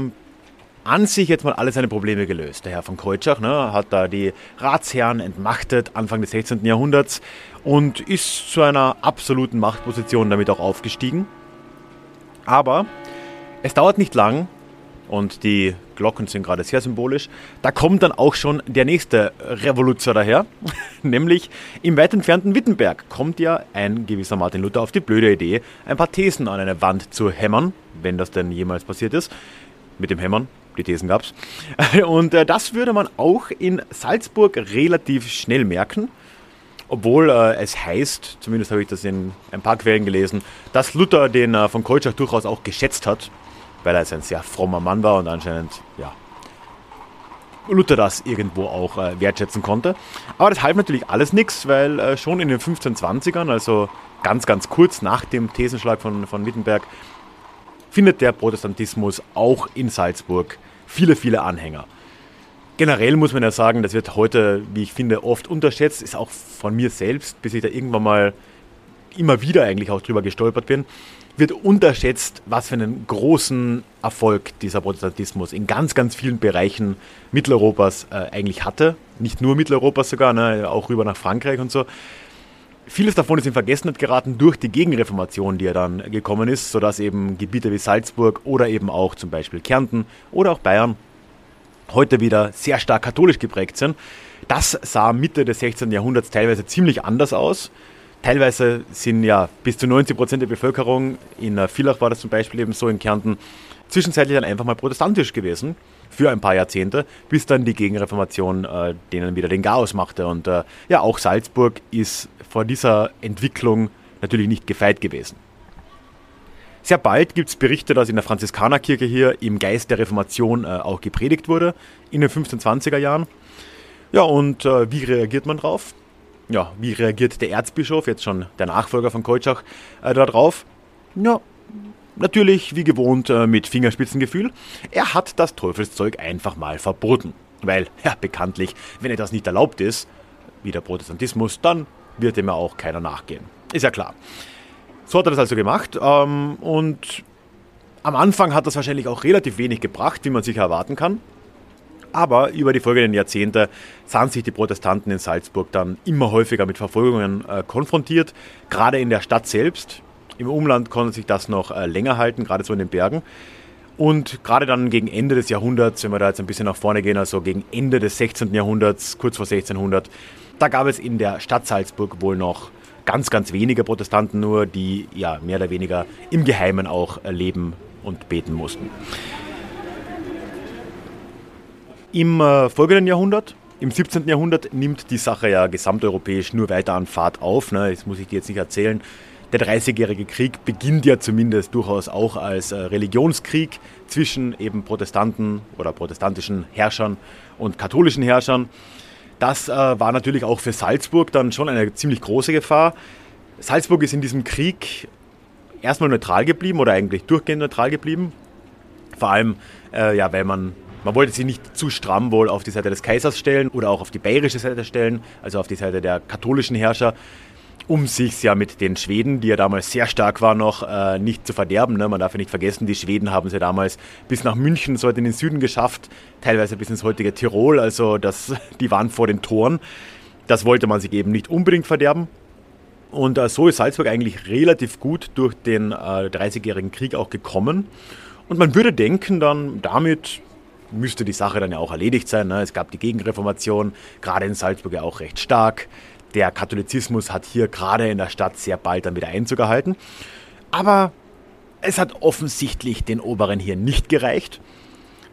an sich jetzt mal alle seine Probleme gelöst. Der Herr von Kreutschach ne, hat da die Ratsherren entmachtet Anfang des 16. Jahrhunderts und ist zu einer absoluten Machtposition damit auch aufgestiegen. Aber es dauert nicht lang und die Glocken sind gerade sehr symbolisch. Da kommt dann auch schon der nächste Revoluzer daher, *laughs* nämlich im weit entfernten Wittenberg kommt ja ein gewisser Martin Luther auf die blöde Idee, ein paar Thesen an eine Wand zu hämmern, wenn das denn jemals passiert ist. Mit dem Hämmern, die Thesen gab es. *laughs* Und äh, das würde man auch in Salzburg relativ schnell merken. Obwohl äh, es heißt, zumindest habe ich das in ein paar Quellen gelesen, dass Luther den äh, von Kolchach durchaus auch geschätzt hat weil er ein sehr frommer Mann war und anscheinend, ja, Luther das irgendwo auch äh, wertschätzen konnte. Aber das half natürlich alles nichts, weil äh, schon in den 1520ern, also ganz, ganz kurz nach dem Thesenschlag von, von Wittenberg, findet der Protestantismus auch in Salzburg viele, viele Anhänger. Generell muss man ja sagen, das wird heute, wie ich finde, oft unterschätzt, ist auch von mir selbst, bis ich da irgendwann mal immer wieder eigentlich auch drüber gestolpert bin wird unterschätzt, was für einen großen Erfolg dieser Protestantismus in ganz, ganz vielen Bereichen Mitteleuropas äh, eigentlich hatte. Nicht nur Mitteleuropas sogar, ne, auch rüber nach Frankreich und so. Vieles davon ist in Vergessenheit geraten durch die Gegenreformation, die ja dann gekommen ist, sodass eben Gebiete wie Salzburg oder eben auch zum Beispiel Kärnten oder auch Bayern heute wieder sehr stark katholisch geprägt sind. Das sah Mitte des 16. Jahrhunderts teilweise ziemlich anders aus. Teilweise sind ja bis zu 90 Prozent der Bevölkerung, in Villach war das zum Beispiel eben so in Kärnten, zwischenzeitlich dann einfach mal protestantisch gewesen für ein paar Jahrzehnte, bis dann die Gegenreformation äh, denen wieder den Chaos machte. Und äh, ja, auch Salzburg ist vor dieser Entwicklung natürlich nicht gefeit gewesen. Sehr bald gibt es Berichte, dass in der Franziskanerkirche hier im Geist der Reformation äh, auch gepredigt wurde, in den 1520er Jahren. Ja, und äh, wie reagiert man drauf? Ja, wie reagiert der Erzbischof, jetzt schon der Nachfolger von Kolchach, äh, darauf? Ja, natürlich wie gewohnt äh, mit Fingerspitzengefühl. Er hat das Teufelszeug einfach mal verboten. Weil, *laughs* ja, bekanntlich, wenn etwas nicht erlaubt ist, wie der Protestantismus, dann wird dem ja auch keiner nachgehen. Ist ja klar. So hat er das also gemacht ähm, und am Anfang hat das wahrscheinlich auch relativ wenig gebracht, wie man sich erwarten kann. Aber über die folgenden Jahrzehnte sahen sich die Protestanten in Salzburg dann immer häufiger mit Verfolgungen äh, konfrontiert, gerade in der Stadt selbst. Im Umland konnte sich das noch äh, länger halten, gerade so in den Bergen. Und gerade dann gegen Ende des Jahrhunderts, wenn wir da jetzt ein bisschen nach vorne gehen, also gegen Ende des 16. Jahrhunderts, kurz vor 1600, da gab es in der Stadt Salzburg wohl noch ganz, ganz wenige Protestanten nur, die ja mehr oder weniger im Geheimen auch äh, leben und beten mussten. Im äh, folgenden Jahrhundert, im 17. Jahrhundert, nimmt die Sache ja gesamteuropäisch nur weiter an Fahrt auf. Ne? Das muss ich dir jetzt nicht erzählen. Der Dreißigjährige Krieg beginnt ja zumindest durchaus auch als äh, Religionskrieg zwischen eben Protestanten oder protestantischen Herrschern und katholischen Herrschern. Das äh, war natürlich auch für Salzburg dann schon eine ziemlich große Gefahr. Salzburg ist in diesem Krieg erstmal neutral geblieben oder eigentlich durchgehend neutral geblieben. Vor allem, äh, ja, weil man man wollte sie nicht zu stramm wohl auf die Seite des Kaisers stellen oder auch auf die bayerische Seite stellen, also auf die Seite der katholischen Herrscher, um sich ja mit den Schweden, die ja damals sehr stark waren, noch äh, nicht zu verderben. Ne? Man darf ja nicht vergessen, die Schweden haben sie damals bis nach München, so in den Süden geschafft, teilweise bis ins heutige Tirol, also das, *laughs* die waren vor den Toren. Das wollte man sich eben nicht unbedingt verderben. Und äh, so ist Salzburg eigentlich relativ gut durch den äh, 30-jährigen Krieg auch gekommen. Und man würde denken, dann damit müsste die Sache dann ja auch erledigt sein. Ne? Es gab die Gegenreformation, gerade in Salzburg ja auch recht stark. Der Katholizismus hat hier gerade in der Stadt sehr bald dann wieder Einzug erhalten. Aber es hat offensichtlich den Oberen hier nicht gereicht.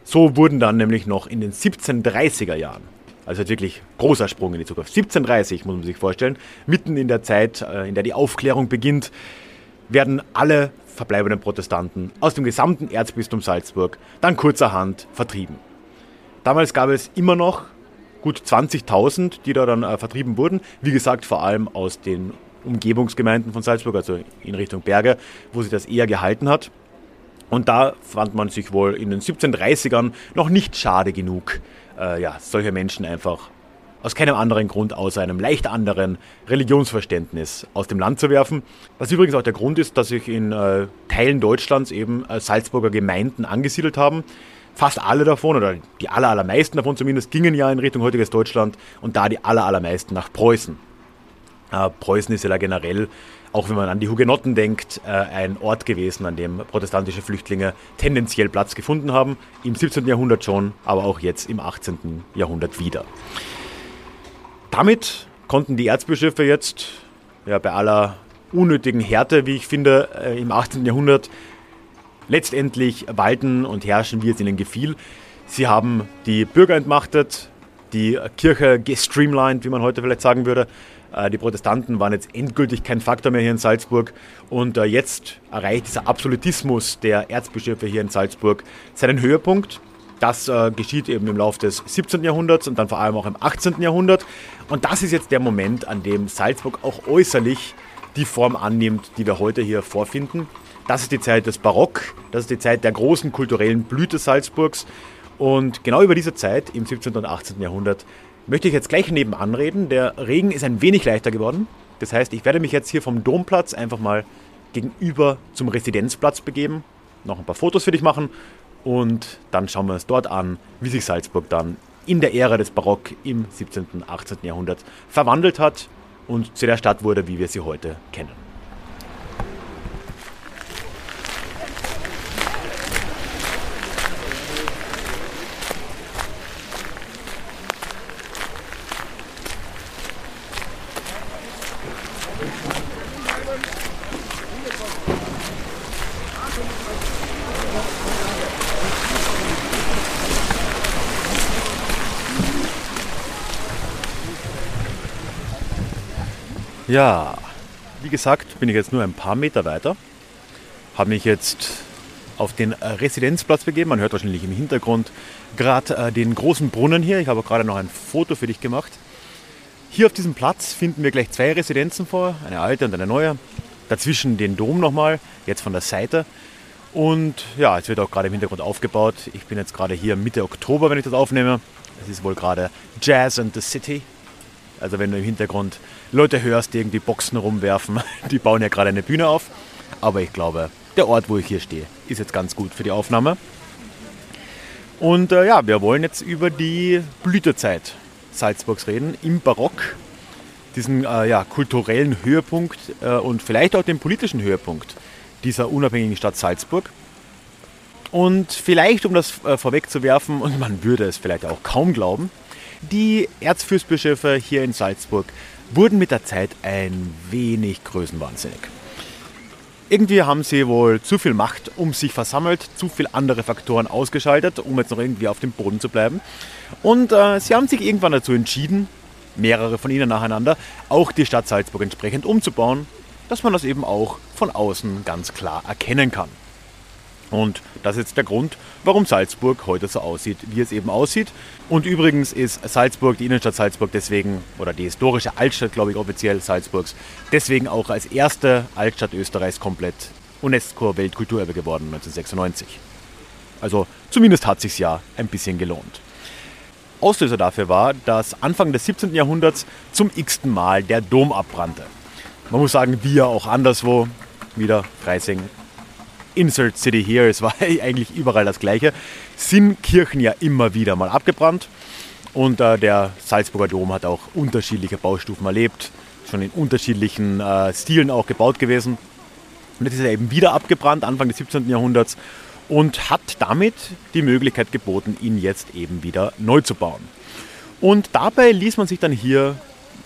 So wurden dann nämlich noch in den 1730er Jahren, also wirklich großer Sprung in die Zukunft, 1730 muss man sich vorstellen, mitten in der Zeit, äh, in der die Aufklärung beginnt, werden alle verbleibenden Protestanten aus dem gesamten Erzbistum Salzburg dann kurzerhand vertrieben. Damals gab es immer noch gut 20.000, die da dann äh, vertrieben wurden. Wie gesagt, vor allem aus den Umgebungsgemeinden von Salzburg, also in Richtung Berge, wo sich das eher gehalten hat. Und da fand man sich wohl in den 1730ern noch nicht schade genug, äh, ja, solche Menschen einfach aus keinem anderen Grund außer einem leicht anderen Religionsverständnis aus dem Land zu werfen. Was übrigens auch der Grund ist, dass sich in äh, Teilen Deutschlands eben äh, Salzburger Gemeinden angesiedelt haben. Fast alle davon, oder die aller, allermeisten davon zumindest, gingen ja in Richtung heutiges Deutschland und da die aller, allermeisten nach Preußen. Äh, Preußen ist ja generell auch wenn man an die Hugenotten denkt, äh, ein Ort gewesen, an dem protestantische Flüchtlinge tendenziell Platz gefunden haben. Im 17. Jahrhundert schon, aber auch jetzt im 18. Jahrhundert wieder. Damit konnten die Erzbischöfe jetzt ja, bei aller unnötigen Härte, wie ich finde, äh, im 18. Jahrhundert letztendlich walten und herrschen, wie es ihnen gefiel. Sie haben die Bürger entmachtet, die Kirche gestreamlined, wie man heute vielleicht sagen würde. Äh, die Protestanten waren jetzt endgültig kein Faktor mehr hier in Salzburg und äh, jetzt erreicht dieser Absolutismus der Erzbischöfe hier in Salzburg seinen Höhepunkt. Das äh, geschieht eben im Laufe des 17. Jahrhunderts und dann vor allem auch im 18. Jahrhundert. Und das ist jetzt der Moment, an dem Salzburg auch äußerlich die Form annimmt, die wir heute hier vorfinden. Das ist die Zeit des Barock, das ist die Zeit der großen kulturellen Blüte Salzburgs. Und genau über diese Zeit im 17. und 18. Jahrhundert möchte ich jetzt gleich nebenan reden. Der Regen ist ein wenig leichter geworden. Das heißt, ich werde mich jetzt hier vom Domplatz einfach mal gegenüber zum Residenzplatz begeben, noch ein paar Fotos für dich machen und dann schauen wir uns dort an, wie sich Salzburg dann in der Ära des Barock im 17. und 18. Jahrhundert verwandelt hat und zu der Stadt wurde, wie wir sie heute kennen. Ja, wie gesagt, bin ich jetzt nur ein paar Meter weiter. Habe mich jetzt auf den Residenzplatz begeben. Man hört wahrscheinlich im Hintergrund gerade äh, den großen Brunnen hier. Ich habe gerade noch ein Foto für dich gemacht. Hier auf diesem Platz finden wir gleich zwei Residenzen vor, eine alte und eine neue. Dazwischen den Dom nochmal, jetzt von der Seite. Und ja, es wird auch gerade im Hintergrund aufgebaut. Ich bin jetzt gerade hier Mitte Oktober, wenn ich das aufnehme. Es ist wohl gerade Jazz and the City. Also wenn du im Hintergrund Leute hörst, die irgendwie Boxen rumwerfen, *laughs* die bauen ja gerade eine Bühne auf. Aber ich glaube, der Ort, wo ich hier stehe, ist jetzt ganz gut für die Aufnahme. Und äh, ja, wir wollen jetzt über die Blütezeit Salzburgs reden, im Barock. Diesen äh, ja, kulturellen Höhepunkt äh, und vielleicht auch den politischen Höhepunkt dieser unabhängigen Stadt Salzburg. Und vielleicht, um das äh, vorwegzuwerfen, und man würde es vielleicht auch kaum glauben, die Erzfürstbischöfe hier in Salzburg wurden mit der Zeit ein wenig größenwahnsinnig. Irgendwie haben sie wohl zu viel Macht um sich versammelt, zu viele andere Faktoren ausgeschaltet, um jetzt noch irgendwie auf dem Boden zu bleiben. Und äh, sie haben sich irgendwann dazu entschieden, mehrere von ihnen nacheinander, auch die Stadt Salzburg entsprechend umzubauen, dass man das eben auch von außen ganz klar erkennen kann. Und das ist jetzt der Grund, warum Salzburg heute so aussieht, wie es eben aussieht. Und übrigens ist Salzburg, die Innenstadt Salzburg deswegen, oder die historische Altstadt, glaube ich, offiziell Salzburgs, deswegen auch als erste Altstadt Österreichs komplett UNESCO-Weltkulturerbe geworden 1996. Also zumindest hat sich ja ein bisschen gelohnt. Auslöser dafür war, dass Anfang des 17. Jahrhunderts zum x-ten Mal der Dom abbrannte. Man muss sagen, ja auch anderswo, wieder Freising, Insert City here, es war *laughs* eigentlich überall das Gleiche, sind Kirchen ja immer wieder mal abgebrannt. Und äh, der Salzburger Dom hat auch unterschiedliche Baustufen erlebt, schon in unterschiedlichen äh, Stilen auch gebaut gewesen. Und jetzt ist er eben wieder abgebrannt, Anfang des 17. Jahrhunderts, und hat damit die Möglichkeit geboten, ihn jetzt eben wieder neu zu bauen. Und dabei ließ man sich dann hier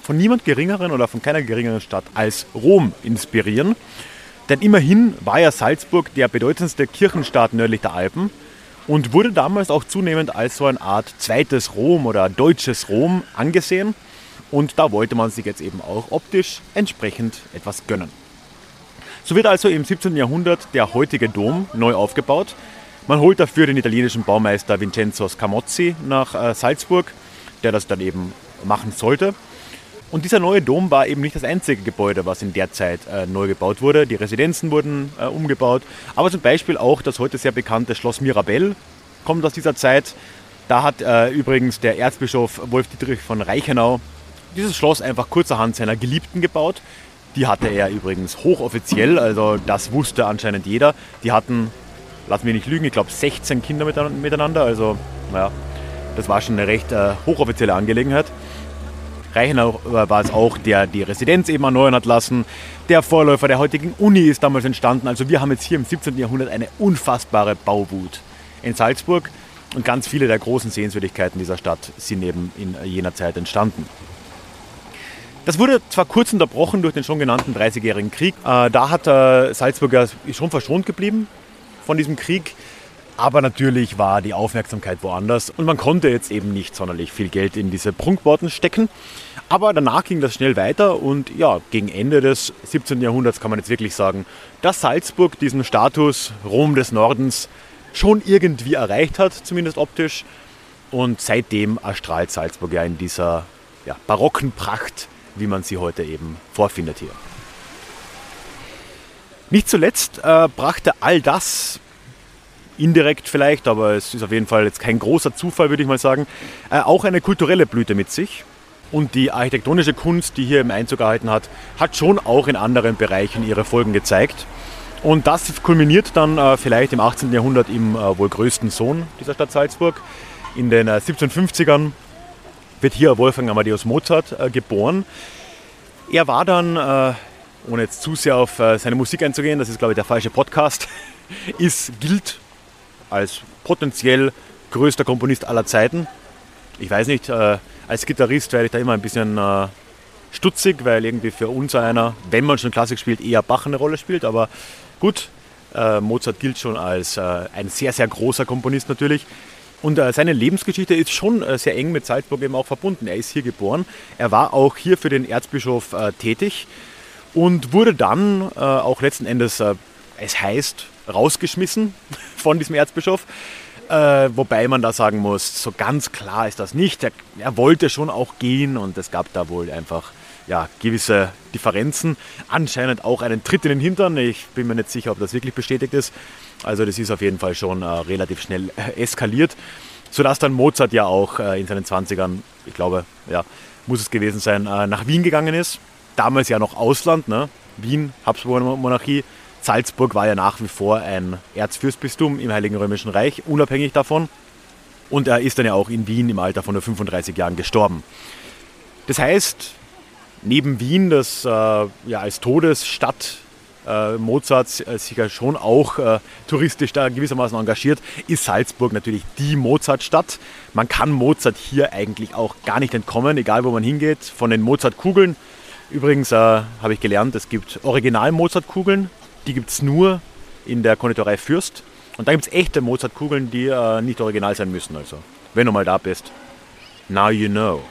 von niemand geringeren oder von keiner geringeren Stadt als Rom inspirieren. Denn immerhin war ja Salzburg der bedeutendste Kirchenstaat nördlich der Alpen und wurde damals auch zunehmend als so eine Art zweites Rom oder deutsches Rom angesehen. Und da wollte man sich jetzt eben auch optisch entsprechend etwas gönnen. So wird also im 17. Jahrhundert der heutige Dom neu aufgebaut. Man holt dafür den italienischen Baumeister Vincenzo Scamozzi nach äh, Salzburg, der das dann eben machen sollte. Und dieser neue Dom war eben nicht das einzige Gebäude, was in der Zeit äh, neu gebaut wurde. Die Residenzen wurden äh, umgebaut, aber zum Beispiel auch das heute sehr bekannte Schloss Mirabell kommt aus dieser Zeit. Da hat äh, übrigens der Erzbischof Wolf Dietrich von Reichenau dieses Schloss einfach kurzerhand seiner Geliebten gebaut. Die hatte er übrigens hochoffiziell, also das wusste anscheinend jeder. Die hatten, lass mich nicht lügen, ich glaube 16 Kinder miteinander, also naja, das war schon eine recht äh, hochoffizielle Angelegenheit. Reichenau war es auch, der die Residenz eben erneuern hat lassen. Der Vorläufer der heutigen Uni ist damals entstanden. Also wir haben jetzt hier im 17. Jahrhundert eine unfassbare Bauwut in Salzburg. Und ganz viele der großen Sehenswürdigkeiten dieser Stadt sind eben in jener Zeit entstanden. Das wurde zwar kurz unterbrochen durch den schon genannten Dreißigjährigen Krieg. Äh, da hat äh, Salzburg ja schon verschont geblieben von diesem Krieg. Aber natürlich war die Aufmerksamkeit woanders und man konnte jetzt eben nicht sonderlich viel Geld in diese Prunkbauten stecken. Aber danach ging das schnell weiter und ja, gegen Ende des 17. Jahrhunderts kann man jetzt wirklich sagen, dass Salzburg diesen Status Rom des Nordens schon irgendwie erreicht hat, zumindest optisch. Und seitdem erstrahlt Salzburg ja in dieser ja, barocken Pracht, wie man sie heute eben vorfindet hier. Nicht zuletzt äh, brachte all das indirekt vielleicht, aber es ist auf jeden Fall jetzt kein großer Zufall, würde ich mal sagen, äh, auch eine kulturelle Blüte mit sich. Und die architektonische Kunst, die hier im Einzug erhalten hat, hat schon auch in anderen Bereichen ihre Folgen gezeigt. Und das kulminiert dann äh, vielleicht im 18. Jahrhundert im äh, wohl größten Sohn dieser Stadt Salzburg. In den 1750ern wird hier Wolfgang Amadeus Mozart geboren. Er war dann, ohne jetzt zu sehr auf seine Musik einzugehen, das ist glaube ich der falsche Podcast, *laughs* ist, gilt als potenziell größter Komponist aller Zeiten. Ich weiß nicht, äh, als Gitarrist werde ich da immer ein bisschen äh, stutzig, weil irgendwie für uns einer, wenn man schon Klassik spielt, eher Bach eine Rolle spielt. Aber gut, äh, Mozart gilt schon als äh, ein sehr, sehr großer Komponist natürlich. Und äh, seine Lebensgeschichte ist schon äh, sehr eng mit Salzburg eben auch verbunden. Er ist hier geboren. Er war auch hier für den Erzbischof tätig und wurde dann auch letzten Endes, es heißt, rausgeschmissen *laughs* von diesem Erzbischof. Äh, wobei man da sagen muss, so ganz klar ist das nicht. Er, er, wollte schon auch gehen und es gab da wohl einfach ja, gewisse Differenzen. Anscheinend auch einen Tritt in den Hintern. Ich bin mir nicht sicher, ob das wirklich bestätigt ist. Also das ist auf jeden Fall schon äh, relativ schnell äh, eskaliert. Sodass dann Mozart ja auch äh, in seinen 20ern, ich glaube, ja, muss es gewesen sein, äh, nach Wien gegangen ist. Damals ja noch Ausland, ne? Wien, Habsburger Monarchie, Salzburg war ja nach wie vor ein Erzfürstbistum im Heiligen Römischen Reich, unabhängig davon. Und er ist dann ja auch in Wien im Alter von nur 35 Jahren gestorben. Das heißt, neben Wien, das äh, ja als Todesstadt äh, Mozarts äh, sich ja schon auch äh, touristisch da gewissermaßen engagiert, ist Salzburg natürlich die Mozartstadt. Man kann Mozart hier eigentlich auch gar nicht entkommen, egal wo man hingeht. Von den Mozartkugeln. Übrigens äh, habe ich gelernt, es gibt Original-Mozartkugeln, die gibt es nur in der Konditorei Fürst. Und dann gibt es echte Mozartkugeln, die äh, nicht original sein müssen. Also, wenn du mal da bist. Now you know.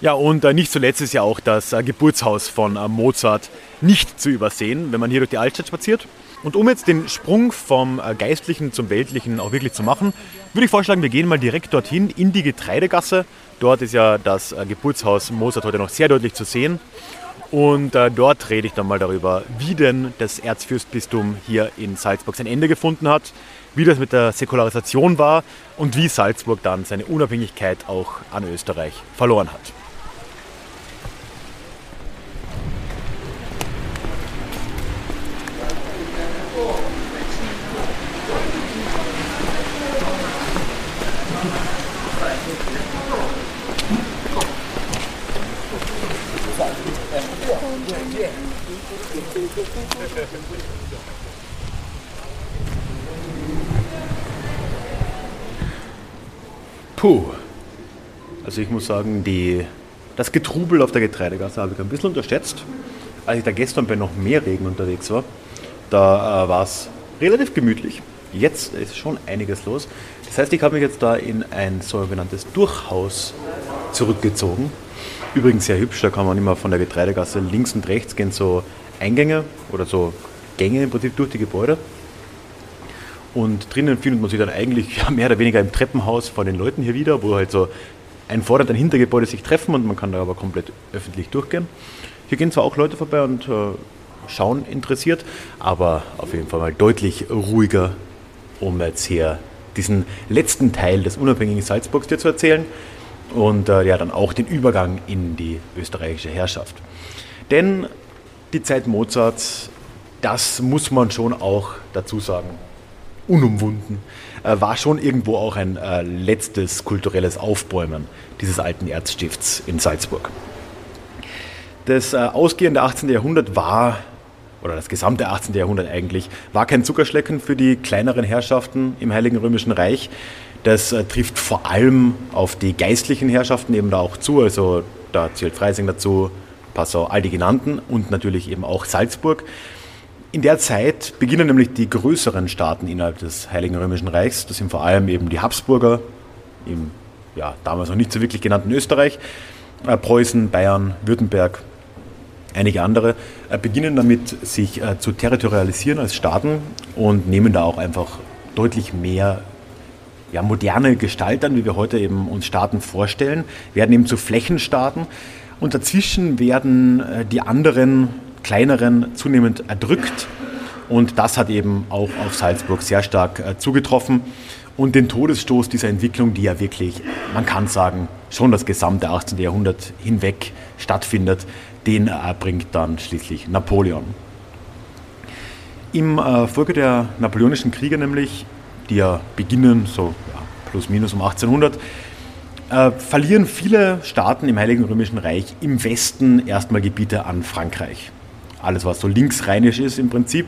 Ja, und äh, nicht zuletzt ist ja auch das äh, Geburtshaus von äh, Mozart nicht zu übersehen, wenn man hier durch die Altstadt spaziert. Und um jetzt den Sprung vom äh, Geistlichen zum Weltlichen auch wirklich zu machen, würde ich vorschlagen, wir gehen mal direkt dorthin in die Getreidegasse. Dort ist ja das äh, Geburtshaus Mozart heute noch sehr deutlich zu sehen. Und äh, dort rede ich dann mal darüber, wie denn das Erzfürstbistum hier in Salzburg sein Ende gefunden hat, wie das mit der Säkularisation war und wie Salzburg dann seine Unabhängigkeit auch an Österreich verloren hat. Puh. Also ich muss sagen, die, das Getrubel auf der Getreidegasse habe ich ein bisschen unterschätzt. Als ich da gestern bei noch mehr Regen unterwegs war, da äh, war es relativ gemütlich. Jetzt ist schon einiges los. Das heißt, ich habe mich jetzt da in ein sogenanntes Durchhaus zurückgezogen. Übrigens sehr hübsch, da kann man immer von der Getreidegasse links und rechts gehen so Eingänge oder so Gänge im Prinzip durch die Gebäude. Und drinnen findet man sich dann eigentlich ja, mehr oder weniger im Treppenhaus von den Leuten hier wieder, wo halt so ein Vorder- und ein Hintergebäude sich treffen und man kann da aber komplett öffentlich durchgehen. Hier gehen zwar auch Leute vorbei und äh, schauen interessiert, aber auf jeden Fall mal deutlich ruhiger, um jetzt hier diesen letzten Teil des unabhängigen Salzburgs dir zu erzählen und äh, ja dann auch den Übergang in die österreichische Herrschaft. Denn die Zeit Mozarts, das muss man schon auch dazu sagen, unumwunden, äh, war schon irgendwo auch ein äh, letztes kulturelles Aufbäumen dieses alten Erzstifts in Salzburg. Das äh, ausgehende 18. Jahrhundert war, oder das gesamte 18. Jahrhundert eigentlich, war kein Zuckerschlecken für die kleineren Herrschaften im Heiligen Römischen Reich. Das trifft vor allem auf die geistlichen Herrschaften eben da auch zu. Also da zählt Freising dazu, Passau, all die genannten und natürlich eben auch Salzburg. In der Zeit beginnen nämlich die größeren Staaten innerhalb des Heiligen Römischen Reichs. Das sind vor allem eben die Habsburger im ja, damals noch nicht so wirklich genannten Österreich, äh, Preußen, Bayern, Württemberg, einige andere, äh, beginnen damit, sich äh, zu territorialisieren als Staaten und nehmen da auch einfach deutlich mehr ja, moderne Gestalt an, wie wir heute eben uns Staaten vorstellen, werden eben zu Flächenstaaten und dazwischen werden äh, die anderen kleineren zunehmend erdrückt und das hat eben auch auf Salzburg sehr stark äh, zugetroffen und den Todesstoß dieser Entwicklung, die ja wirklich, man kann sagen, schon das gesamte 18. Jahrhundert hinweg stattfindet, den erbringt dann schließlich Napoleon. Im äh, Folge der Napoleonischen Kriege nämlich die ja beginnen, so ja, plus minus um 1800, äh, verlieren viele Staaten im Heiligen Römischen Reich im Westen erstmal Gebiete an Frankreich. Alles, was so linksrheinisch ist im Prinzip.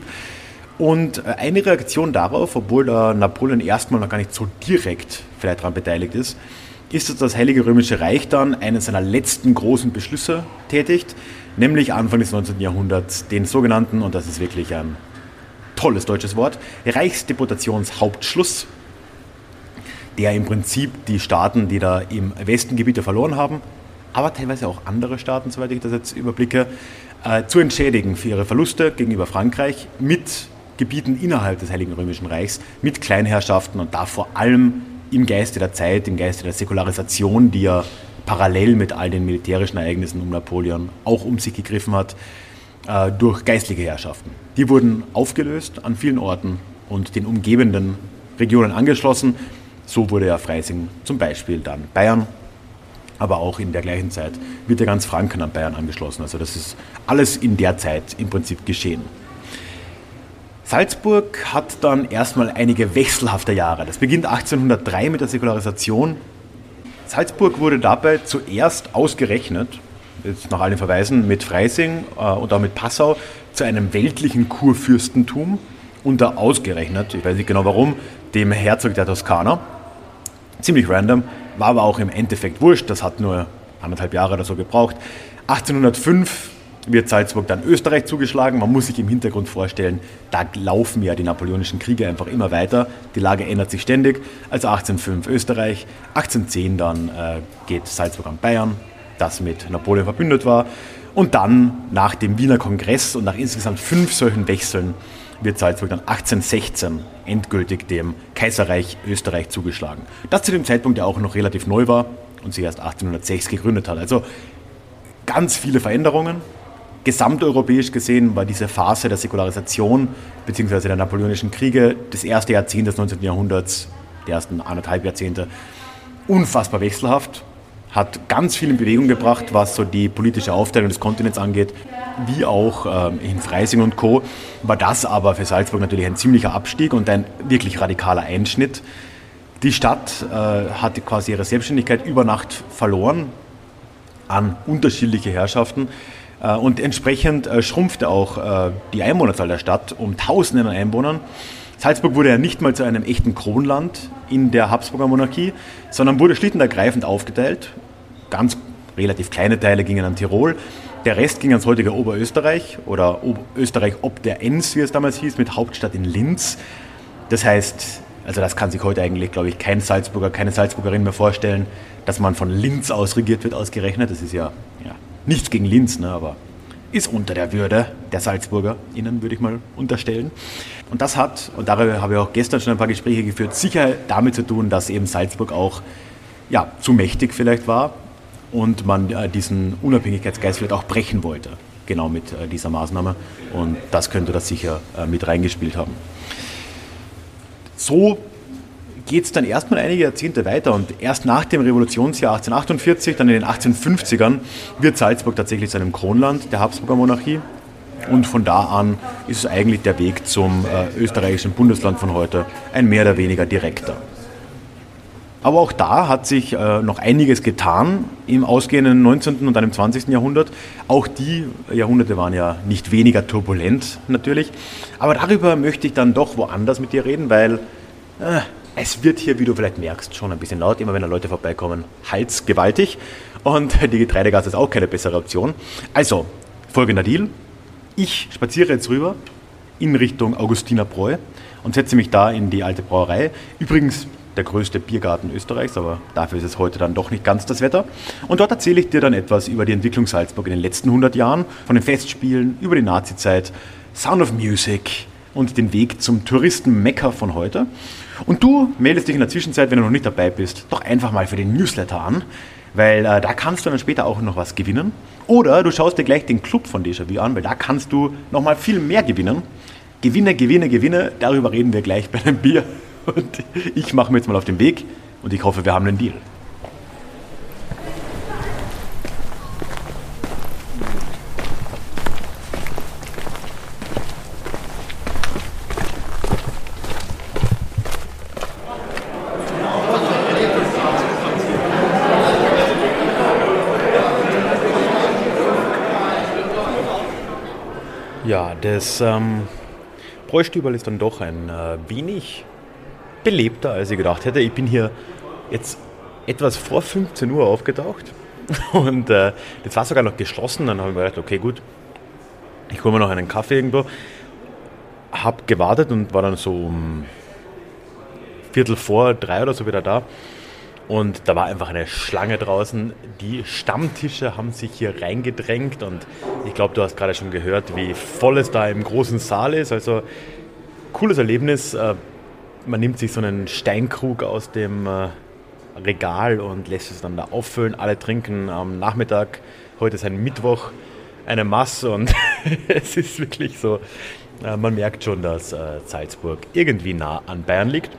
Und äh, eine Reaktion darauf, obwohl der Napoleon erstmal noch gar nicht so direkt vielleicht daran beteiligt ist, ist, dass das Heilige Römische Reich dann einen seiner letzten großen Beschlüsse tätigt, nämlich Anfang des 19. Jahrhunderts den sogenannten, und das ist wirklich ein tolles deutsches Wort, Reichsdeputationshauptschluss, der im Prinzip die Staaten, die da im Westen Gebiete verloren haben, aber teilweise auch andere Staaten, soweit ich das jetzt überblicke, äh, zu entschädigen für ihre Verluste gegenüber Frankreich mit Gebieten innerhalb des Heiligen Römischen Reichs, mit Kleinherrschaften und da vor allem im Geiste der Zeit, im Geiste der Säkularisation, die ja parallel mit all den militärischen Ereignissen um Napoleon auch um sich gegriffen hat, äh, durch geistliche Herrschaften. Die wurden aufgelöst an vielen Orten und den umgebenden Regionen angeschlossen. So wurde ja Freising zum Beispiel dann Bayern, aber auch in der gleichen Zeit wird ja ganz Franken an Bayern angeschlossen. Also das ist alles in der Zeit im Prinzip geschehen. Salzburg hat dann erstmal einige wechselhafte Jahre. Das beginnt 1803 mit der Säkularisation. Salzburg wurde dabei zuerst ausgerechnet jetzt nach allen Verweisen, mit Freising äh, und auch mit Passau zu einem weltlichen Kurfürstentum unter ausgerechnet, ich weiß nicht genau warum, dem Herzog der Toskana. Ziemlich random, war aber auch im Endeffekt wurscht, das hat nur anderthalb Jahre oder so gebraucht. 1805 wird Salzburg dann Österreich zugeschlagen. Man muss sich im Hintergrund vorstellen, da laufen ja die napoleonischen Kriege einfach immer weiter. Die Lage ändert sich ständig. Also 1805 Österreich, 1810 dann äh, geht Salzburg an Bayern, das mit Napoleon verbündet war. Und dann nach dem Wiener Kongress und nach insgesamt fünf solchen Wechseln wird Salzburg dann 1816 endgültig dem Kaiserreich Österreich zugeschlagen. Das zu dem Zeitpunkt ja auch noch relativ neu war und sich erst 1806 gegründet hat. Also ganz viele Veränderungen. Gesamteuropäisch gesehen war diese Phase der Säkularisation bzw. der napoleonischen Kriege das erste Jahrzehnt des 19. Jahrhunderts, die ersten anderthalb Jahrzehnte, unfassbar wechselhaft hat ganz viel in Bewegung gebracht, was so die politische Aufteilung des Kontinents angeht, wie auch ähm, in Freising und Co. War das aber für Salzburg natürlich ein ziemlicher Abstieg und ein wirklich radikaler Einschnitt. Die Stadt äh, hat quasi ihre Selbstständigkeit über Nacht verloren an unterschiedliche Herrschaften. Äh, und entsprechend äh, schrumpfte auch äh, die Einwohnerzahl der Stadt um Tausenden an Einwohnern. Salzburg wurde ja nicht mal zu einem echten Kronland in der Habsburger Monarchie, sondern wurde schlicht und ergreifend aufgeteilt. Ganz relativ kleine Teile gingen an Tirol, der Rest ging ans heutige Oberösterreich oder Österreich ob der Enns, wie es damals hieß, mit Hauptstadt in Linz. Das heißt, also das kann sich heute eigentlich, glaube ich, kein Salzburger, keine Salzburgerin mehr vorstellen, dass man von Linz aus regiert wird, ausgerechnet. Das ist ja, ja nichts gegen Linz, ne, aber ist unter der Würde der Salzburger, Ihnen würde ich mal unterstellen. Und das hat, und darüber habe ich auch gestern schon ein paar Gespräche geführt, sicher damit zu tun, dass eben Salzburg auch ja, zu mächtig vielleicht war und man äh, diesen Unabhängigkeitsgeist vielleicht auch brechen wollte, genau mit äh, dieser Maßnahme. Und das könnte das sicher äh, mit reingespielt haben. So geht es dann erstmal einige Jahrzehnte weiter und erst nach dem Revolutionsjahr 1848, dann in den 1850ern, wird Salzburg tatsächlich zu einem Kronland der Habsburger Monarchie. Und von da an ist es eigentlich der Weg zum äh, österreichischen Bundesland von heute ein mehr oder weniger direkter. Aber auch da hat sich äh, noch einiges getan im ausgehenden 19. und dann im 20. Jahrhundert. Auch die Jahrhunderte waren ja nicht weniger turbulent natürlich. Aber darüber möchte ich dann doch woanders mit dir reden, weil äh, es wird hier, wie du vielleicht merkst, schon ein bisschen laut. Immer wenn da Leute vorbeikommen, Hals gewaltig. Und *laughs* die Getreidegasse ist auch keine bessere Option. Also, folgender Deal. Ich spaziere jetzt rüber in Richtung Augustinerbräu und setze mich da in die alte Brauerei. Übrigens, der größte Biergarten Österreichs, aber dafür ist es heute dann doch nicht ganz das Wetter. Und dort erzähle ich dir dann etwas über die Entwicklung Salzburg in den letzten 100 Jahren, von den Festspielen, über die Nazizeit, Sound of Music und den Weg zum Touristen-Mekka von heute. Und du meldest dich in der Zwischenzeit, wenn du noch nicht dabei bist, doch einfach mal für den Newsletter an, weil äh, da kannst du dann später auch noch was gewinnen. Oder du schaust dir gleich den Club von Déjà-vu an, weil da kannst du noch mal viel mehr gewinnen. Gewinne, Gewinne, Gewinne, darüber reden wir gleich bei einem Bier. Und ich mache mir jetzt mal auf den Weg und ich hoffe, wir haben einen Deal. Ja, das ähm, Bräustüberl ist dann doch ein äh, wenig belebter, als ich gedacht hätte. Ich bin hier jetzt etwas vor 15 Uhr aufgetaucht *laughs* und äh, das war sogar noch geschlossen. Dann habe ich mir gedacht, okay, gut, ich hole mir noch einen Kaffee irgendwo. Habe gewartet und war dann so um Viertel vor drei oder so wieder da. Und da war einfach eine Schlange draußen. Die Stammtische haben sich hier reingedrängt und ich glaube, du hast gerade schon gehört, wie voll es da im großen Saal ist. Also cooles Erlebnis. Äh, man nimmt sich so einen Steinkrug aus dem äh, Regal und lässt es dann da auffüllen. Alle trinken am Nachmittag, heute ist ein Mittwoch, eine Masse und *laughs* es ist wirklich so, äh, man merkt schon, dass Salzburg irgendwie nah an Bayern liegt.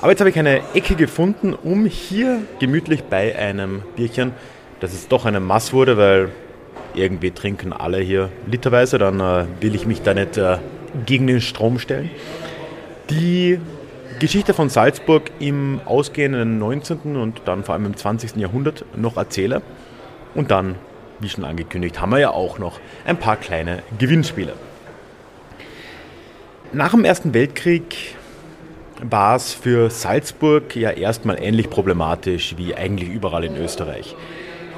Aber jetzt habe ich eine Ecke gefunden, um hier gemütlich bei einem Bierchen, dass es doch eine Mass wurde, weil irgendwie trinken alle hier literweise, dann will ich mich da nicht gegen den Strom stellen. Die Geschichte von Salzburg im ausgehenden 19. und dann vor allem im 20. Jahrhundert noch erzähle. Und dann, wie schon angekündigt, haben wir ja auch noch ein paar kleine Gewinnspiele. Nach dem Ersten Weltkrieg war es für Salzburg ja erstmal ähnlich problematisch wie eigentlich überall in Österreich.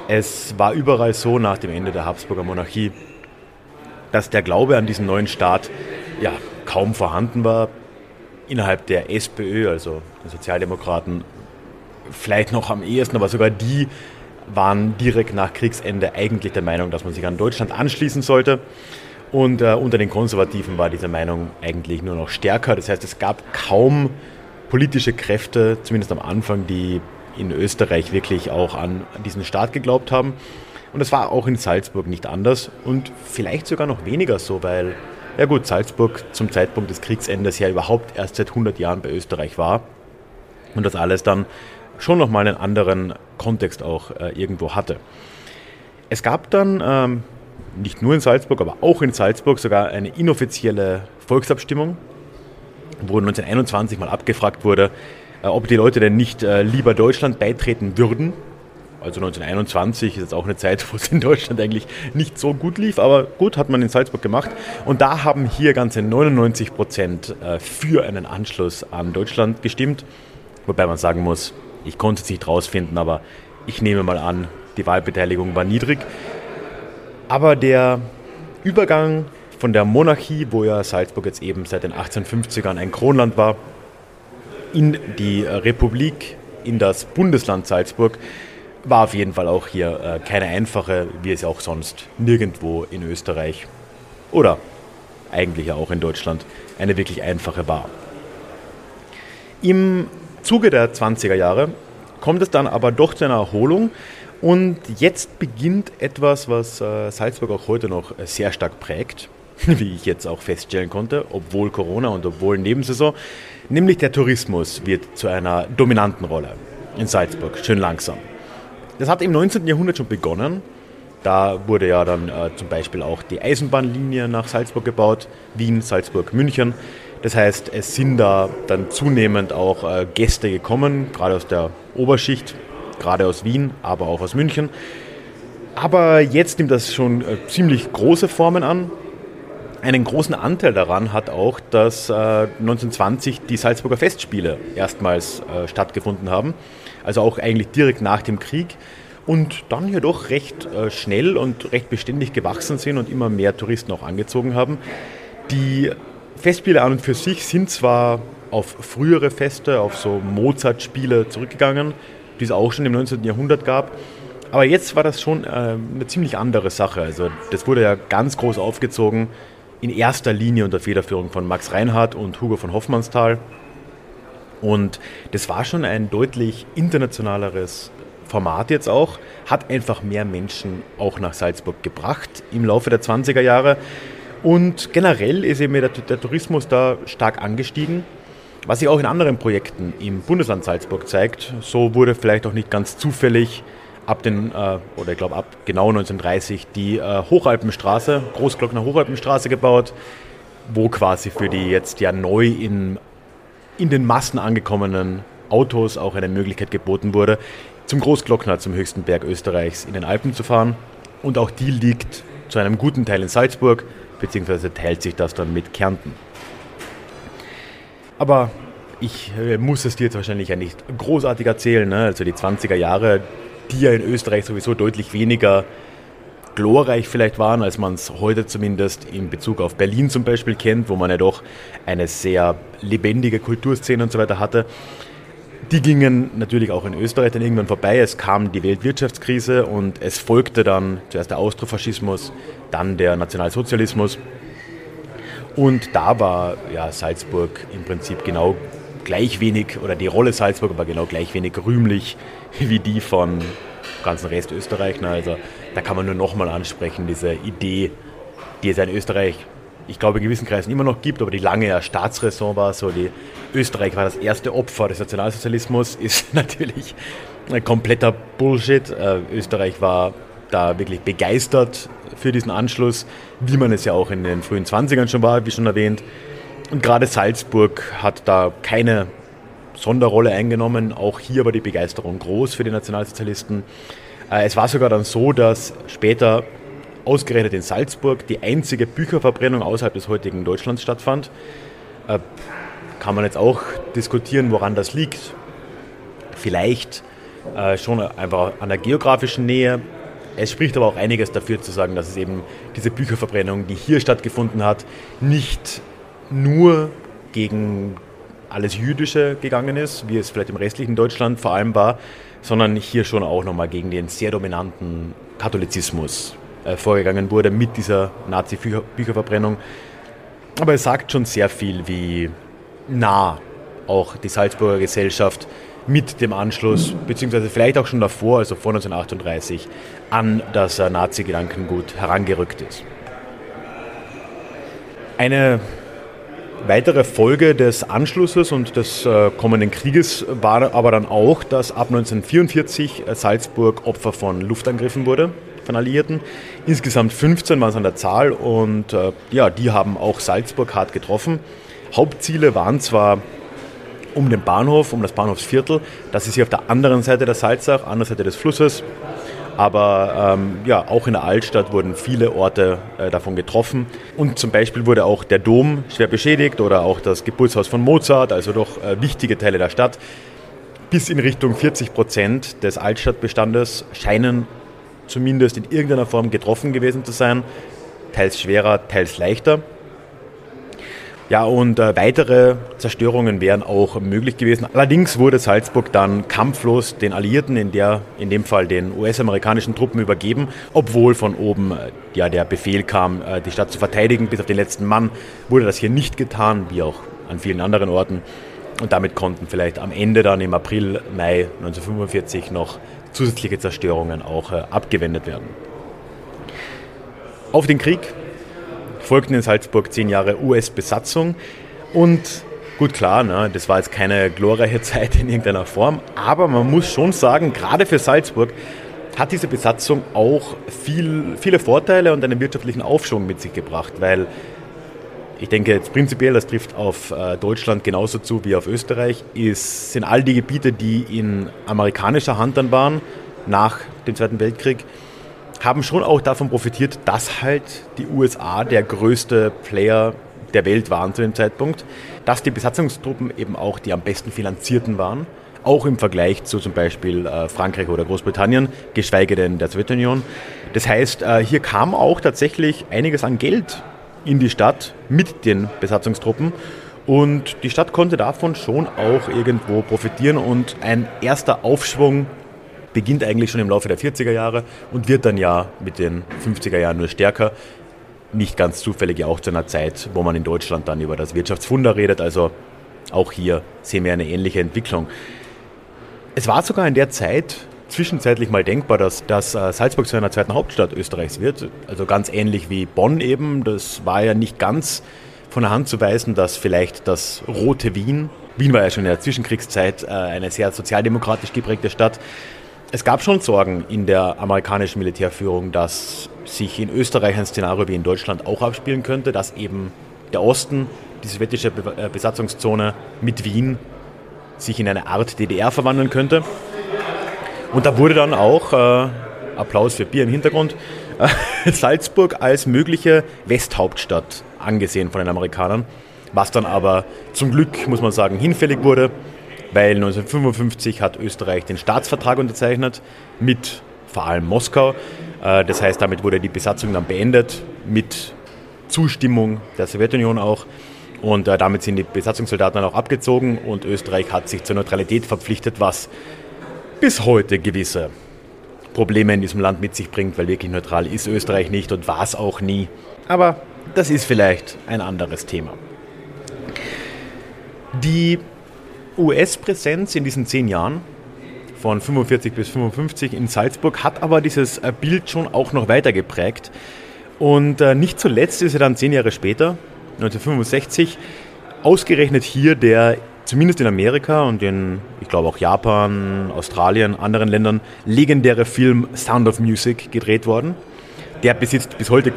Es war überall so nach dem Ende der Habsburger Monarchie, dass der Glaube an diesen neuen Staat ja kaum vorhanden war, innerhalb der SPÖ, also der Sozialdemokraten, vielleicht noch am ehesten, aber sogar die waren direkt nach Kriegsende eigentlich der Meinung, dass man sich an Deutschland anschließen sollte. Und äh, unter den Konservativen war diese Meinung eigentlich nur noch stärker. Das heißt, es gab kaum politische Kräfte, zumindest am Anfang, die in Österreich wirklich auch an diesen Staat geglaubt haben. Und das war auch in Salzburg nicht anders und vielleicht sogar noch weniger so, weil ja gut, Salzburg zum Zeitpunkt des Kriegsendes ja überhaupt erst seit 100 Jahren bei Österreich war und das alles dann schon nochmal einen anderen Kontext auch äh, irgendwo hatte. Es gab dann ähm, nicht nur in Salzburg, aber auch in Salzburg sogar eine inoffizielle Volksabstimmung, wo 1921 mal abgefragt wurde, äh, ob die Leute denn nicht äh, lieber Deutschland beitreten würden also 1921 ist jetzt auch eine Zeit, wo es in Deutschland eigentlich nicht so gut lief, aber gut, hat man in Salzburg gemacht. Und da haben hier ganze 99 Prozent äh, für einen Anschluss an Deutschland gestimmt. Wobei man sagen muss, ich konnte es nicht rausfinden, aber ich nehme mal an, die Wahlbeteiligung war niedrig. Aber der Übergang von der Monarchie, wo ja Salzburg jetzt eben seit den 1850ern ein Kronland war, in die Republik, in das Bundesland Salzburg, war auf jeden Fall auch hier äh, keine einfache, wie es auch sonst nirgendwo in Österreich oder eigentlich auch in Deutschland eine wirklich einfache war. Im Zuge der 20er Jahre kommt es dann aber doch zu einer Erholung und jetzt beginnt etwas, was äh, Salzburg auch heute noch sehr stark prägt, *laughs* wie ich jetzt auch feststellen konnte, obwohl Corona und obwohl Nebensaison, nämlich der Tourismus wird zu einer dominanten Rolle in Salzburg, schön langsam. Das hat im 19. Jahrhundert schon begonnen. Da wurde ja dann äh, zum Beispiel auch die Eisenbahnlinie nach Salzburg gebaut, Wien, Salzburg, München. Das heißt, es sind da dann zunehmend auch äh, Gäste gekommen, gerade aus der Oberschicht, gerade aus Wien, aber auch aus München. Aber jetzt nimmt das schon äh, ziemlich große Formen an. Einen großen Anteil daran hat auch, dass äh, 1920 die Salzburger Festspiele erstmals äh, stattgefunden haben. Also auch eigentlich direkt nach dem Krieg und dann hier doch recht äh, schnell und recht beständig gewachsen sind und immer mehr Touristen auch angezogen haben. Die Festspiele an und für sich sind zwar auf frühere Feste, auf so Mozart-Spiele zurückgegangen, die es auch schon im 19. Jahrhundert gab. Aber jetzt war das schon äh, eine ziemlich andere Sache. Also das wurde ja ganz groß aufgezogen, in erster Linie unter Federführung von Max Reinhardt und Hugo von Hoffmannsthal. Und das war schon ein deutlich internationaleres Format jetzt auch, hat einfach mehr Menschen auch nach Salzburg gebracht im Laufe der 20er Jahre. Und generell ist eben der, der Tourismus da stark angestiegen. Was sich auch in anderen Projekten im Bundesland Salzburg zeigt, so wurde vielleicht auch nicht ganz zufällig ab den, äh, oder ich glaube ab genau 1930 die äh, Hochalpenstraße, Großglockner Hochalpenstraße gebaut, wo quasi für die jetzt ja neu in, in den Massen angekommenen Autos auch eine Möglichkeit geboten wurde, zum Großglockner, zum höchsten Berg Österreichs in den Alpen zu fahren. Und auch die liegt zu einem guten Teil in Salzburg, beziehungsweise teilt sich das dann mit Kärnten. Aber ich äh, muss es dir jetzt wahrscheinlich ja nicht großartig erzählen. Ne? Also die 20er Jahre, die ja in Österreich sowieso deutlich weniger glorreich vielleicht waren, als man es heute zumindest in Bezug auf Berlin zum Beispiel kennt, wo man ja doch eine sehr lebendige Kulturszene und so weiter hatte. Die gingen natürlich auch in Österreich dann irgendwann vorbei. Es kam die Weltwirtschaftskrise und es folgte dann zuerst der Austrofaschismus, dann der Nationalsozialismus. Und da war ja Salzburg im Prinzip genau gleich wenig, oder die Rolle Salzburg war genau gleich wenig rühmlich *laughs* wie die von ganzen Rest Österreich. Also da kann man nur nochmal ansprechen, diese Idee, die es in Österreich ich glaube, in gewissen Kreisen immer noch gibt, aber die lange ja Staatsräson war, so die Österreich war das erste Opfer des Nationalsozialismus, *laughs* ist natürlich ein kompletter Bullshit. Äh, Österreich war da wirklich begeistert für diesen Anschluss, wie man es ja auch in den frühen 20ern schon war, wie schon erwähnt. Und gerade Salzburg hat da keine Sonderrolle eingenommen. Auch hier war die Begeisterung groß für die Nationalsozialisten. Äh, es war sogar dann so, dass später ausgerechnet in Salzburg die einzige Bücherverbrennung außerhalb des heutigen Deutschlands stattfand. Äh, kann man jetzt auch diskutieren, woran das liegt. Vielleicht äh, schon einfach an der geografischen Nähe. Es spricht aber auch einiges dafür zu sagen, dass es eben diese Bücherverbrennung, die hier stattgefunden hat, nicht nur gegen alles Jüdische gegangen ist, wie es vielleicht im restlichen Deutschland vor allem war, sondern hier schon auch nochmal gegen den sehr dominanten Katholizismus äh, vorgegangen wurde mit dieser Nazi-Bücherverbrennung. Aber es sagt schon sehr viel, wie nah auch die Salzburger Gesellschaft mit dem Anschluss, beziehungsweise vielleicht auch schon davor, also vor 1938, an das äh, Nazi-Gedankengut herangerückt ist. Eine weitere Folge des Anschlusses und des äh, kommenden Krieges war aber dann auch, dass ab 1944 Salzburg Opfer von Luftangriffen wurde von Alliierten. Insgesamt 15 waren es an der Zahl und äh, ja, die haben auch Salzburg hart getroffen. Hauptziele waren zwar um den Bahnhof, um das Bahnhofsviertel. Das ist hier auf der anderen Seite der Salzach, anderen Seite des Flusses. Aber ähm, ja, auch in der Altstadt wurden viele Orte äh, davon getroffen. Und zum Beispiel wurde auch der Dom schwer beschädigt oder auch das Geburtshaus von Mozart, also doch äh, wichtige Teile der Stadt. Bis in Richtung 40 Prozent des Altstadtbestandes scheinen zumindest in irgendeiner Form getroffen gewesen zu sein, teils schwerer, teils leichter. Ja, und äh, weitere Zerstörungen wären auch möglich gewesen. Allerdings wurde Salzburg dann kampflos den Alliierten, in, der, in dem Fall den US-amerikanischen Truppen, übergeben, obwohl von oben äh, ja, der Befehl kam, äh, die Stadt zu verteidigen. Bis auf den letzten Mann wurde das hier nicht getan, wie auch an vielen anderen Orten. Und damit konnten vielleicht am Ende dann im April, Mai 1945 noch zusätzliche Zerstörungen auch äh, abgewendet werden. Auf den Krieg folgten in Salzburg zehn Jahre US-Besatzung und gut klar, ne, das war jetzt keine glorreiche *laughs* Zeit in irgendeiner Form, aber man muss schon sagen, gerade für Salzburg hat diese Besatzung auch viel, viele Vorteile und einen wirtschaftlichen Aufschwung mit sich gebracht, weil ich denke jetzt prinzipiell, das trifft auf äh, Deutschland genauso zu wie auf Österreich, ist, sind all die Gebiete, die in amerikanischer Hand dann waren, nach dem Zweiten Weltkrieg, haben schon auch davon profitiert, dass halt die USA der größte Player der Welt waren zu dem Zeitpunkt, dass die Besatzungstruppen eben auch die am besten finanzierten waren, auch im Vergleich zu zum Beispiel äh, Frankreich oder Großbritannien, geschweige denn der Sowjetunion. Das heißt, äh, hier kam auch tatsächlich einiges an Geld in die Stadt mit den Besatzungstruppen und die Stadt konnte davon schon auch irgendwo profitieren und ein erster Aufschwung beginnt eigentlich schon im Laufe der 40er Jahre und wird dann ja mit den 50er Jahren nur stärker. Nicht ganz zufällig ja auch zu einer Zeit, wo man in Deutschland dann über das Wirtschaftswunder redet. Also auch hier sehen wir eine ähnliche Entwicklung. Es war sogar in der Zeit zwischenzeitlich mal denkbar, dass, dass äh, Salzburg zu einer zweiten Hauptstadt Österreichs wird. Also ganz ähnlich wie Bonn eben. Das war ja nicht ganz von der Hand zu weisen, dass vielleicht das rote Wien, Wien war ja schon in der Zwischenkriegszeit äh, eine sehr sozialdemokratisch geprägte Stadt, es gab schon Sorgen in der amerikanischen Militärführung, dass sich in Österreich ein Szenario wie in Deutschland auch abspielen könnte, dass eben der Osten, die sowjetische äh, Besatzungszone mit Wien, sich in eine Art DDR verwandeln könnte. Und da wurde dann auch, äh, Applaus für Bier im Hintergrund, äh, *laughs* Salzburg als mögliche Westhauptstadt angesehen von den Amerikanern, was dann aber zum Glück, muss man sagen, hinfällig wurde weil 1955 hat Österreich den Staatsvertrag unterzeichnet mit vor allem Moskau. Äh, das heißt, damit wurde die Besatzung dann beendet mit Zustimmung der Sowjetunion auch. Und äh, damit sind die Besatzungssoldaten dann auch abgezogen und Österreich hat sich zur Neutralität verpflichtet, was bis heute gewisse Probleme in diesem Land mit sich bringt, weil wirklich neutral ist Österreich nicht und war es auch nie. Aber das ist vielleicht ein anderes Thema. Die US-Präsenz in diesen zehn Jahren von 45 bis 55 in Salzburg hat aber dieses äh, Bild schon auch noch weiter geprägt. Und äh, nicht zuletzt ist er dann zehn Jahre später, 1965, ausgerechnet hier der zumindest in Amerika und in, ich glaube auch Japan, Australien, anderen Ländern, legendäre Film Sound of Music gedreht worden. Der besitzt bis heute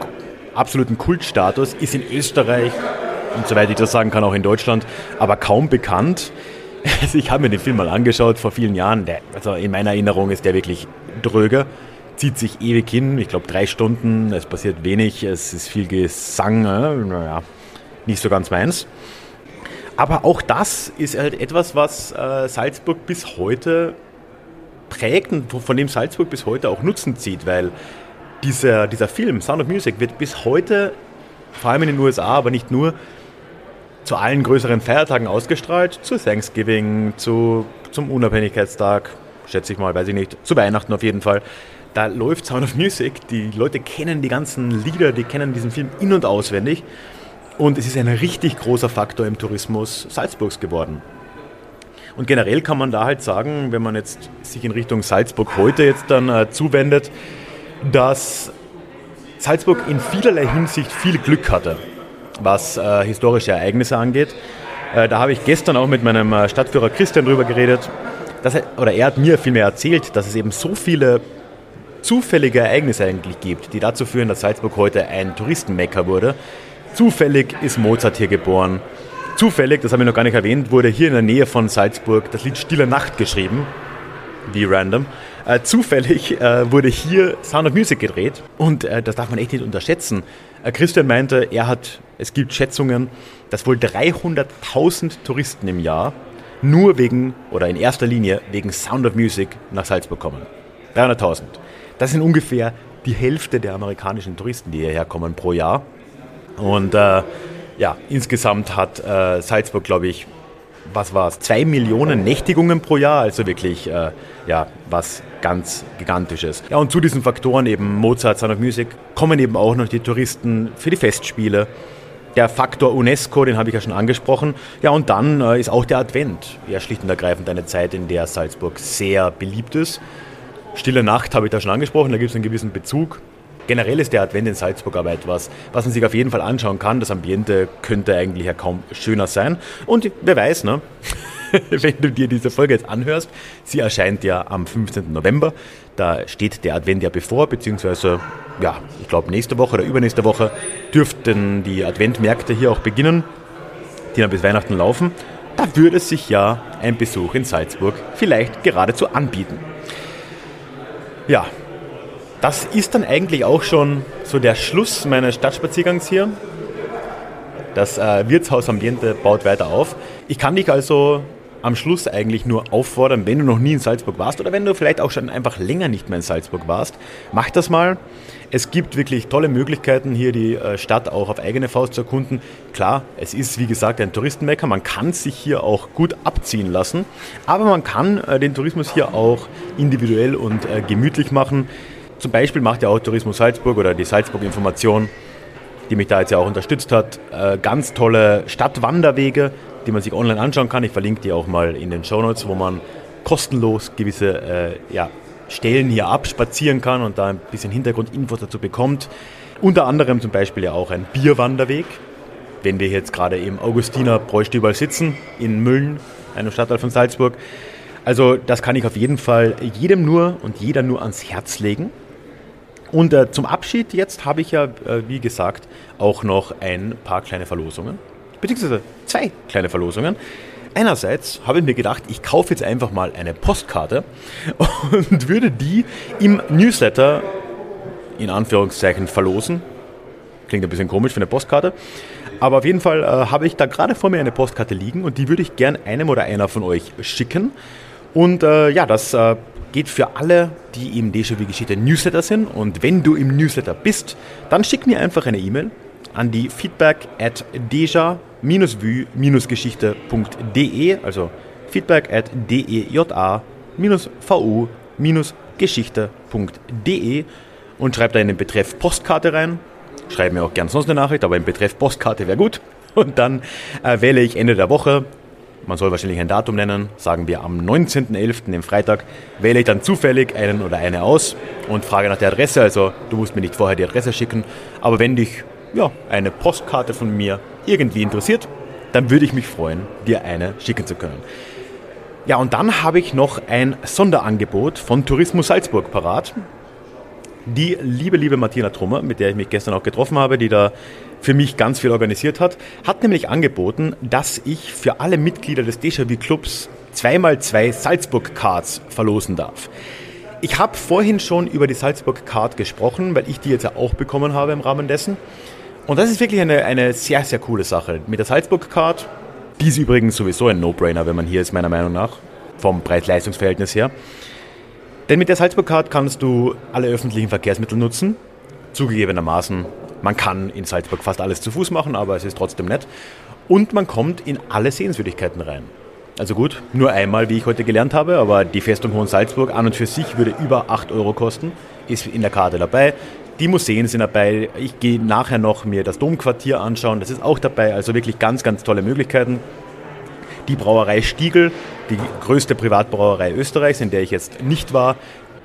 absoluten Kultstatus, ist in Österreich und soweit ich das sagen kann, auch in Deutschland, aber kaum bekannt. *laughs* Also ich habe mir den Film mal angeschaut vor vielen Jahren. Der, also in meiner Erinnerung ist der wirklich dröger. Zieht sich ewig hin, ich glaube drei Stunden, es passiert wenig, es ist viel Gesang, äh, naja, nicht so ganz meins. Aber auch das ist halt etwas, was äh, Salzburg bis heute prägt und von dem Salzburg bis heute auch Nutzen zieht, weil dieser, dieser Film, Sound of Music, wird bis heute, vor allem in den USA, aber nicht nur, zu allen größeren Feiertagen ausgestrahlt, zu Thanksgiving, zu, zum Unabhängigkeitstag, schätze ich mal, weiß ich nicht, zu Weihnachten auf jeden Fall. Da läuft Sound of Music, die Leute kennen die ganzen Lieder, die kennen diesen Film in- und auswendig. Und es ist ein richtig großer Faktor im Tourismus Salzburgs geworden. Und generell kann man da halt sagen, wenn man jetzt sich in Richtung Salzburg heute jetzt dann äh, zuwendet, dass Salzburg in vielerlei Hinsicht viel Glück hatte was äh, historische Ereignisse angeht. Äh, da habe ich gestern auch mit meinem äh, Stadtführer Christian drüber geredet. Er, oder er hat mir vielmehr erzählt, dass es eben so viele zufällige Ereignisse eigentlich gibt, die dazu führen, dass Salzburg heute ein Touristenmecker wurde. Zufällig ist Mozart hier geboren. Zufällig, das habe ich noch gar nicht erwähnt, wurde hier in der Nähe von Salzburg das Lied Stille Nacht geschrieben. Wie random. Äh, zufällig äh, wurde hier Sound of Music gedreht und äh, das darf man echt nicht unterschätzen. Äh, Christian meinte, er hat, es gibt Schätzungen, dass wohl 300.000 Touristen im Jahr nur wegen oder in erster Linie wegen Sound of Music nach Salzburg kommen. 300.000. Das sind ungefähr die Hälfte der amerikanischen Touristen, die hierher kommen pro Jahr. Und äh, ja, insgesamt hat äh, Salzburg, glaube ich, was war es, zwei Millionen Nächtigungen pro Jahr, also wirklich äh, ja, was ganz Gigantisches. Ja, und zu diesen Faktoren eben Mozart, Sound of Music, kommen eben auch noch die Touristen für die Festspiele. Der Faktor UNESCO, den habe ich ja schon angesprochen. Ja, und dann äh, ist auch der Advent ja schlicht und ergreifend eine Zeit, in der Salzburg sehr beliebt ist. Stille Nacht habe ich da schon angesprochen, da gibt es einen gewissen Bezug. Generell ist der Advent in Salzburg aber etwas, was man sich auf jeden Fall anschauen kann. Das Ambiente könnte eigentlich ja kaum schöner sein. Und wer weiß, ne? *laughs* wenn du dir diese Folge jetzt anhörst. Sie erscheint ja am 15. November. Da steht der Advent ja bevor, beziehungsweise, ja, ich glaube, nächste Woche oder übernächste Woche dürften die Adventmärkte hier auch beginnen, die dann bis Weihnachten laufen. Da würde sich ja ein Besuch in Salzburg vielleicht geradezu anbieten. Ja, das ist dann eigentlich auch schon so der Schluss meines Stadtspaziergangs hier. Das äh, Wirtshaus Ambiente baut weiter auf. Ich kann dich also am Schluss eigentlich nur auffordern, wenn du noch nie in Salzburg warst oder wenn du vielleicht auch schon einfach länger nicht mehr in Salzburg warst, mach das mal. Es gibt wirklich tolle Möglichkeiten, hier die äh, Stadt auch auf eigene Faust zu erkunden. Klar, es ist wie gesagt ein Touristenmecker, man kann sich hier auch gut abziehen lassen, aber man kann äh, den Tourismus hier auch individuell und äh, gemütlich machen. Zum Beispiel macht ja auch Tourismus Salzburg oder die Salzburg Information, die mich da jetzt ja auch unterstützt hat, ganz tolle Stadtwanderwege, die man sich online anschauen kann. Ich verlinke die auch mal in den Show Notes, wo man kostenlos gewisse äh, ja, Stellen hier abspazieren kann und da ein bisschen Hintergrundinfos dazu bekommt. Unter anderem zum Beispiel ja auch ein Bierwanderweg. Wenn wir jetzt gerade im Augustiner Bräustübal sitzen, in Mülln, einem Stadtteil von Salzburg. Also das kann ich auf jeden Fall jedem nur und jeder nur ans Herz legen. Und äh, zum Abschied jetzt habe ich ja, äh, wie gesagt, auch noch ein paar kleine Verlosungen beziehungsweise zwei kleine Verlosungen. Einerseits habe ich mir gedacht, ich kaufe jetzt einfach mal eine Postkarte *laughs* und würde die im Newsletter in Anführungszeichen verlosen. Klingt ein bisschen komisch für eine Postkarte. Aber auf jeden Fall äh, habe ich da gerade vor mir eine Postkarte liegen und die würde ich gern einem oder einer von euch schicken. Und äh, ja, das äh, geht für alle, die im Déjà-vu-Geschichte Newsletter sind. Und wenn du im Newsletter bist, dann schick mir einfach eine E-Mail an die feedback at deja-vue-geschichte.de, also feedback at deja-vu-geschichte.de und schreibt da in den Betreff Postkarte rein. Schreib mir auch gerne sonst eine Nachricht, aber im Betreff Postkarte wäre gut. Und dann äh, wähle ich Ende der Woche, man soll wahrscheinlich ein Datum nennen, sagen wir am 19.11., dem Freitag, wähle ich dann zufällig einen oder eine aus und frage nach der Adresse. Also du musst mir nicht vorher die Adresse schicken, aber wenn dich ja, eine Postkarte von mir irgendwie interessiert, dann würde ich mich freuen, dir eine schicken zu können. Ja, und dann habe ich noch ein Sonderangebot von Tourismus Salzburg parat. Die liebe, liebe Martina Trummer, mit der ich mich gestern auch getroffen habe, die da für mich ganz viel organisiert hat, hat nämlich angeboten, dass ich für alle Mitglieder des Déjà-vu Clubs zweimal zwei Salzburg Cards verlosen darf. Ich habe vorhin schon über die Salzburg Card gesprochen, weil ich die jetzt auch bekommen habe im Rahmen dessen. Und das ist wirklich eine, eine sehr, sehr coole Sache. Mit der Salzburg-Card, die ist übrigens sowieso ein No-Brainer, wenn man hier ist, meiner Meinung nach, vom Preis-Leistungs-Verhältnis her. Denn mit der Salzburg-Card kannst du alle öffentlichen Verkehrsmittel nutzen. Zugegebenermaßen, man kann in Salzburg fast alles zu Fuß machen, aber es ist trotzdem nett. Und man kommt in alle Sehenswürdigkeiten rein. Also gut, nur einmal, wie ich heute gelernt habe, aber die Festung Hohen Salzburg an und für sich würde über 8 Euro kosten, ist in der Karte dabei. Die Museen sind dabei. Ich gehe nachher noch mir das Domquartier anschauen. Das ist auch dabei. Also wirklich ganz, ganz tolle Möglichkeiten. Die Brauerei Stiegel, die größte Privatbrauerei Österreichs, in der ich jetzt nicht war.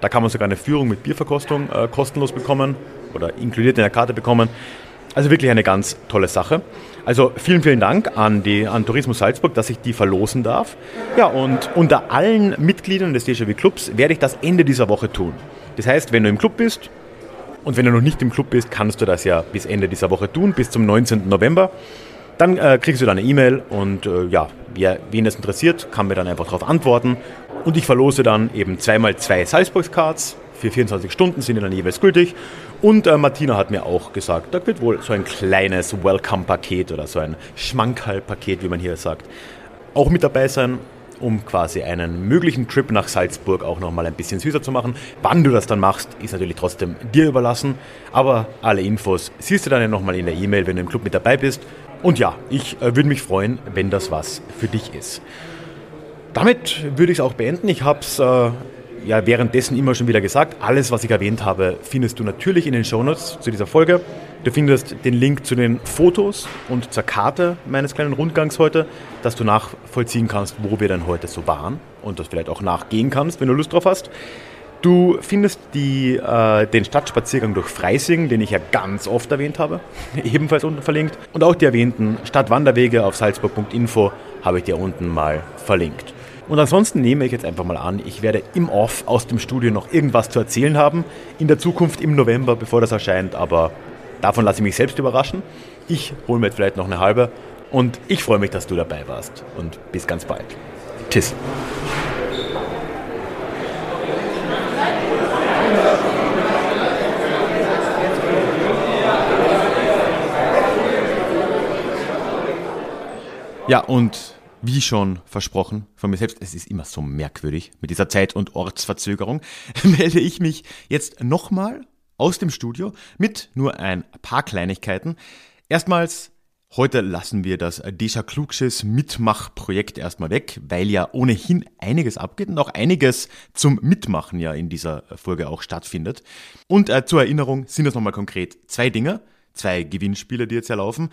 Da kann man sogar eine Führung mit Bierverkostung äh, kostenlos bekommen oder inkludiert in der Karte bekommen. Also wirklich eine ganz tolle Sache. Also vielen, vielen Dank an, die, an Tourismus Salzburg, dass ich die verlosen darf. Ja, und unter allen Mitgliedern des Déjà-vu Clubs werde ich das Ende dieser Woche tun. Das heißt, wenn du im Club bist und wenn du noch nicht im Club bist, kannst du das ja bis Ende dieser Woche tun, bis zum 19. November. Dann äh, kriegst du deine E-Mail und äh, ja, wer, wen das interessiert, kann mir dann einfach darauf antworten. Und ich verlose dann eben zweimal zwei Salzburg-Cards. Für 24 Stunden sind die dann jeweils gültig. Und äh, Martina hat mir auch gesagt, da wird wohl so ein kleines Welcome-Paket oder so ein Schmankerl-Paket, wie man hier sagt, auch mit dabei sein um quasi einen möglichen Trip nach Salzburg auch nochmal ein bisschen süßer zu machen. Wann du das dann machst, ist natürlich trotzdem dir überlassen. Aber alle Infos siehst du dann ja nochmal in der E-Mail, wenn du im Club mit dabei bist. Und ja, ich äh, würde mich freuen, wenn das was für dich ist. Damit würde ich es auch beenden. Ich habe es äh, ja währenddessen immer schon wieder gesagt. Alles, was ich erwähnt habe, findest du natürlich in den Shownotes zu dieser Folge. Du findest den Link zu den Fotos und zur Karte meines kleinen Rundgangs heute, dass du nachvollziehen kannst, wo wir denn heute so waren und das vielleicht auch nachgehen kannst, wenn du Lust drauf hast. Du findest die, äh, den Stadtspaziergang durch Freising, den ich ja ganz oft erwähnt habe, *laughs* ebenfalls unten verlinkt. Und auch die erwähnten Stadtwanderwege auf salzburg.info habe ich dir unten mal verlinkt. Und ansonsten nehme ich jetzt einfach mal an, ich werde im Off aus dem Studio noch irgendwas zu erzählen haben. In der Zukunft im November, bevor das erscheint. Aber davon lasse ich mich selbst überraschen. Ich hole mir jetzt vielleicht noch eine halbe. Und ich freue mich, dass du dabei warst. Und bis ganz bald. Tschüss. Ja, und wie schon versprochen von mir selbst, es ist immer so merkwürdig mit dieser Zeit- und Ortsverzögerung, *laughs* melde ich mich jetzt nochmal aus dem Studio mit nur ein paar Kleinigkeiten. Erstmals, heute lassen wir das Deja Klugsches Mitmachprojekt erstmal weg, weil ja ohnehin einiges abgeht und auch einiges zum Mitmachen ja in dieser Folge auch stattfindet. Und äh, zur Erinnerung sind das nochmal konkret zwei Dinge, zwei Gewinnspiele, die jetzt ja laufen.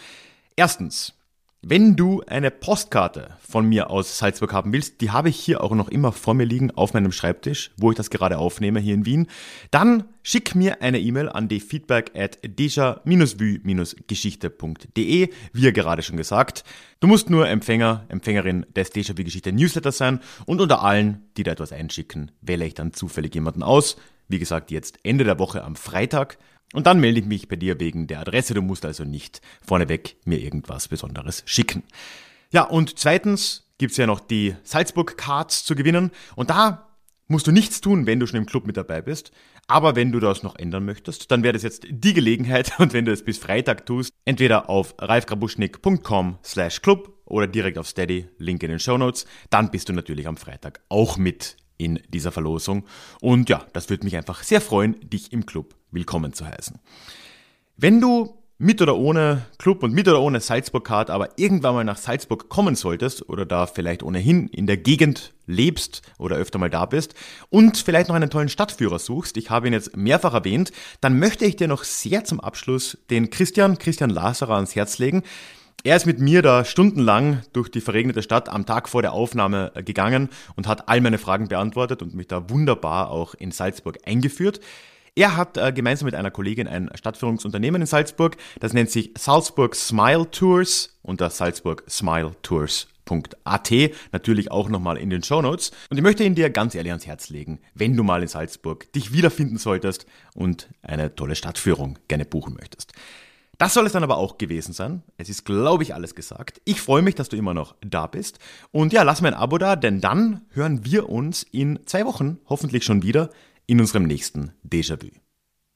Erstens, wenn du eine Postkarte von mir aus Salzburg haben willst, die habe ich hier auch noch immer vor mir liegen auf meinem Schreibtisch, wo ich das gerade aufnehme hier in Wien, dann schick mir eine E-Mail an die feedback at deja-vue-geschichte.de, wie gerade schon gesagt. Du musst nur Empfänger, Empfängerin des Deja Vu Geschichte Newsletter sein und unter allen, die da etwas einschicken, wähle ich dann zufällig jemanden aus. Wie gesagt, jetzt Ende der Woche am Freitag. Und dann melde ich mich bei dir wegen der Adresse. Du musst also nicht vorneweg mir irgendwas Besonderes schicken. Ja, und zweitens gibt's ja noch die Salzburg Cards zu gewinnen. Und da musst du nichts tun, wenn du schon im Club mit dabei bist. Aber wenn du das noch ändern möchtest, dann wäre das jetzt die Gelegenheit. *laughs* Und wenn du es bis Freitag tust, entweder auf ralfgrabuschnick.com slash club oder direkt auf Steady, Link in den Show Notes, dann bist du natürlich am Freitag auch mit in dieser Verlosung. Und ja, das würde mich einfach sehr freuen, dich im Club willkommen zu heißen. Wenn du mit oder ohne Club und mit oder ohne Salzburg-Card aber irgendwann mal nach Salzburg kommen solltest oder da vielleicht ohnehin in der Gegend lebst oder öfter mal da bist und vielleicht noch einen tollen Stadtführer suchst, ich habe ihn jetzt mehrfach erwähnt, dann möchte ich dir noch sehr zum Abschluss den Christian, Christian Laserer ans Herz legen. Er ist mit mir da stundenlang durch die verregnete Stadt am Tag vor der Aufnahme äh, gegangen und hat all meine Fragen beantwortet und mich da wunderbar auch in Salzburg eingeführt. Er hat äh, gemeinsam mit einer Kollegin ein Stadtführungsunternehmen in Salzburg, das nennt sich Salzburg Smile Tours unter Salzburg Smile Tours. .at, natürlich auch nochmal in den Show Notes. Und ich möchte ihn dir ganz ehrlich ans Herz legen, wenn du mal in Salzburg dich wiederfinden solltest und eine tolle Stadtführung gerne buchen möchtest. Das soll es dann aber auch gewesen sein. Es ist, glaube ich, alles gesagt. Ich freue mich, dass du immer noch da bist. Und ja, lass mir ein Abo da, denn dann hören wir uns in zwei Wochen hoffentlich schon wieder in unserem nächsten Déjà-vu.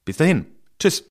Bis dahin. Tschüss.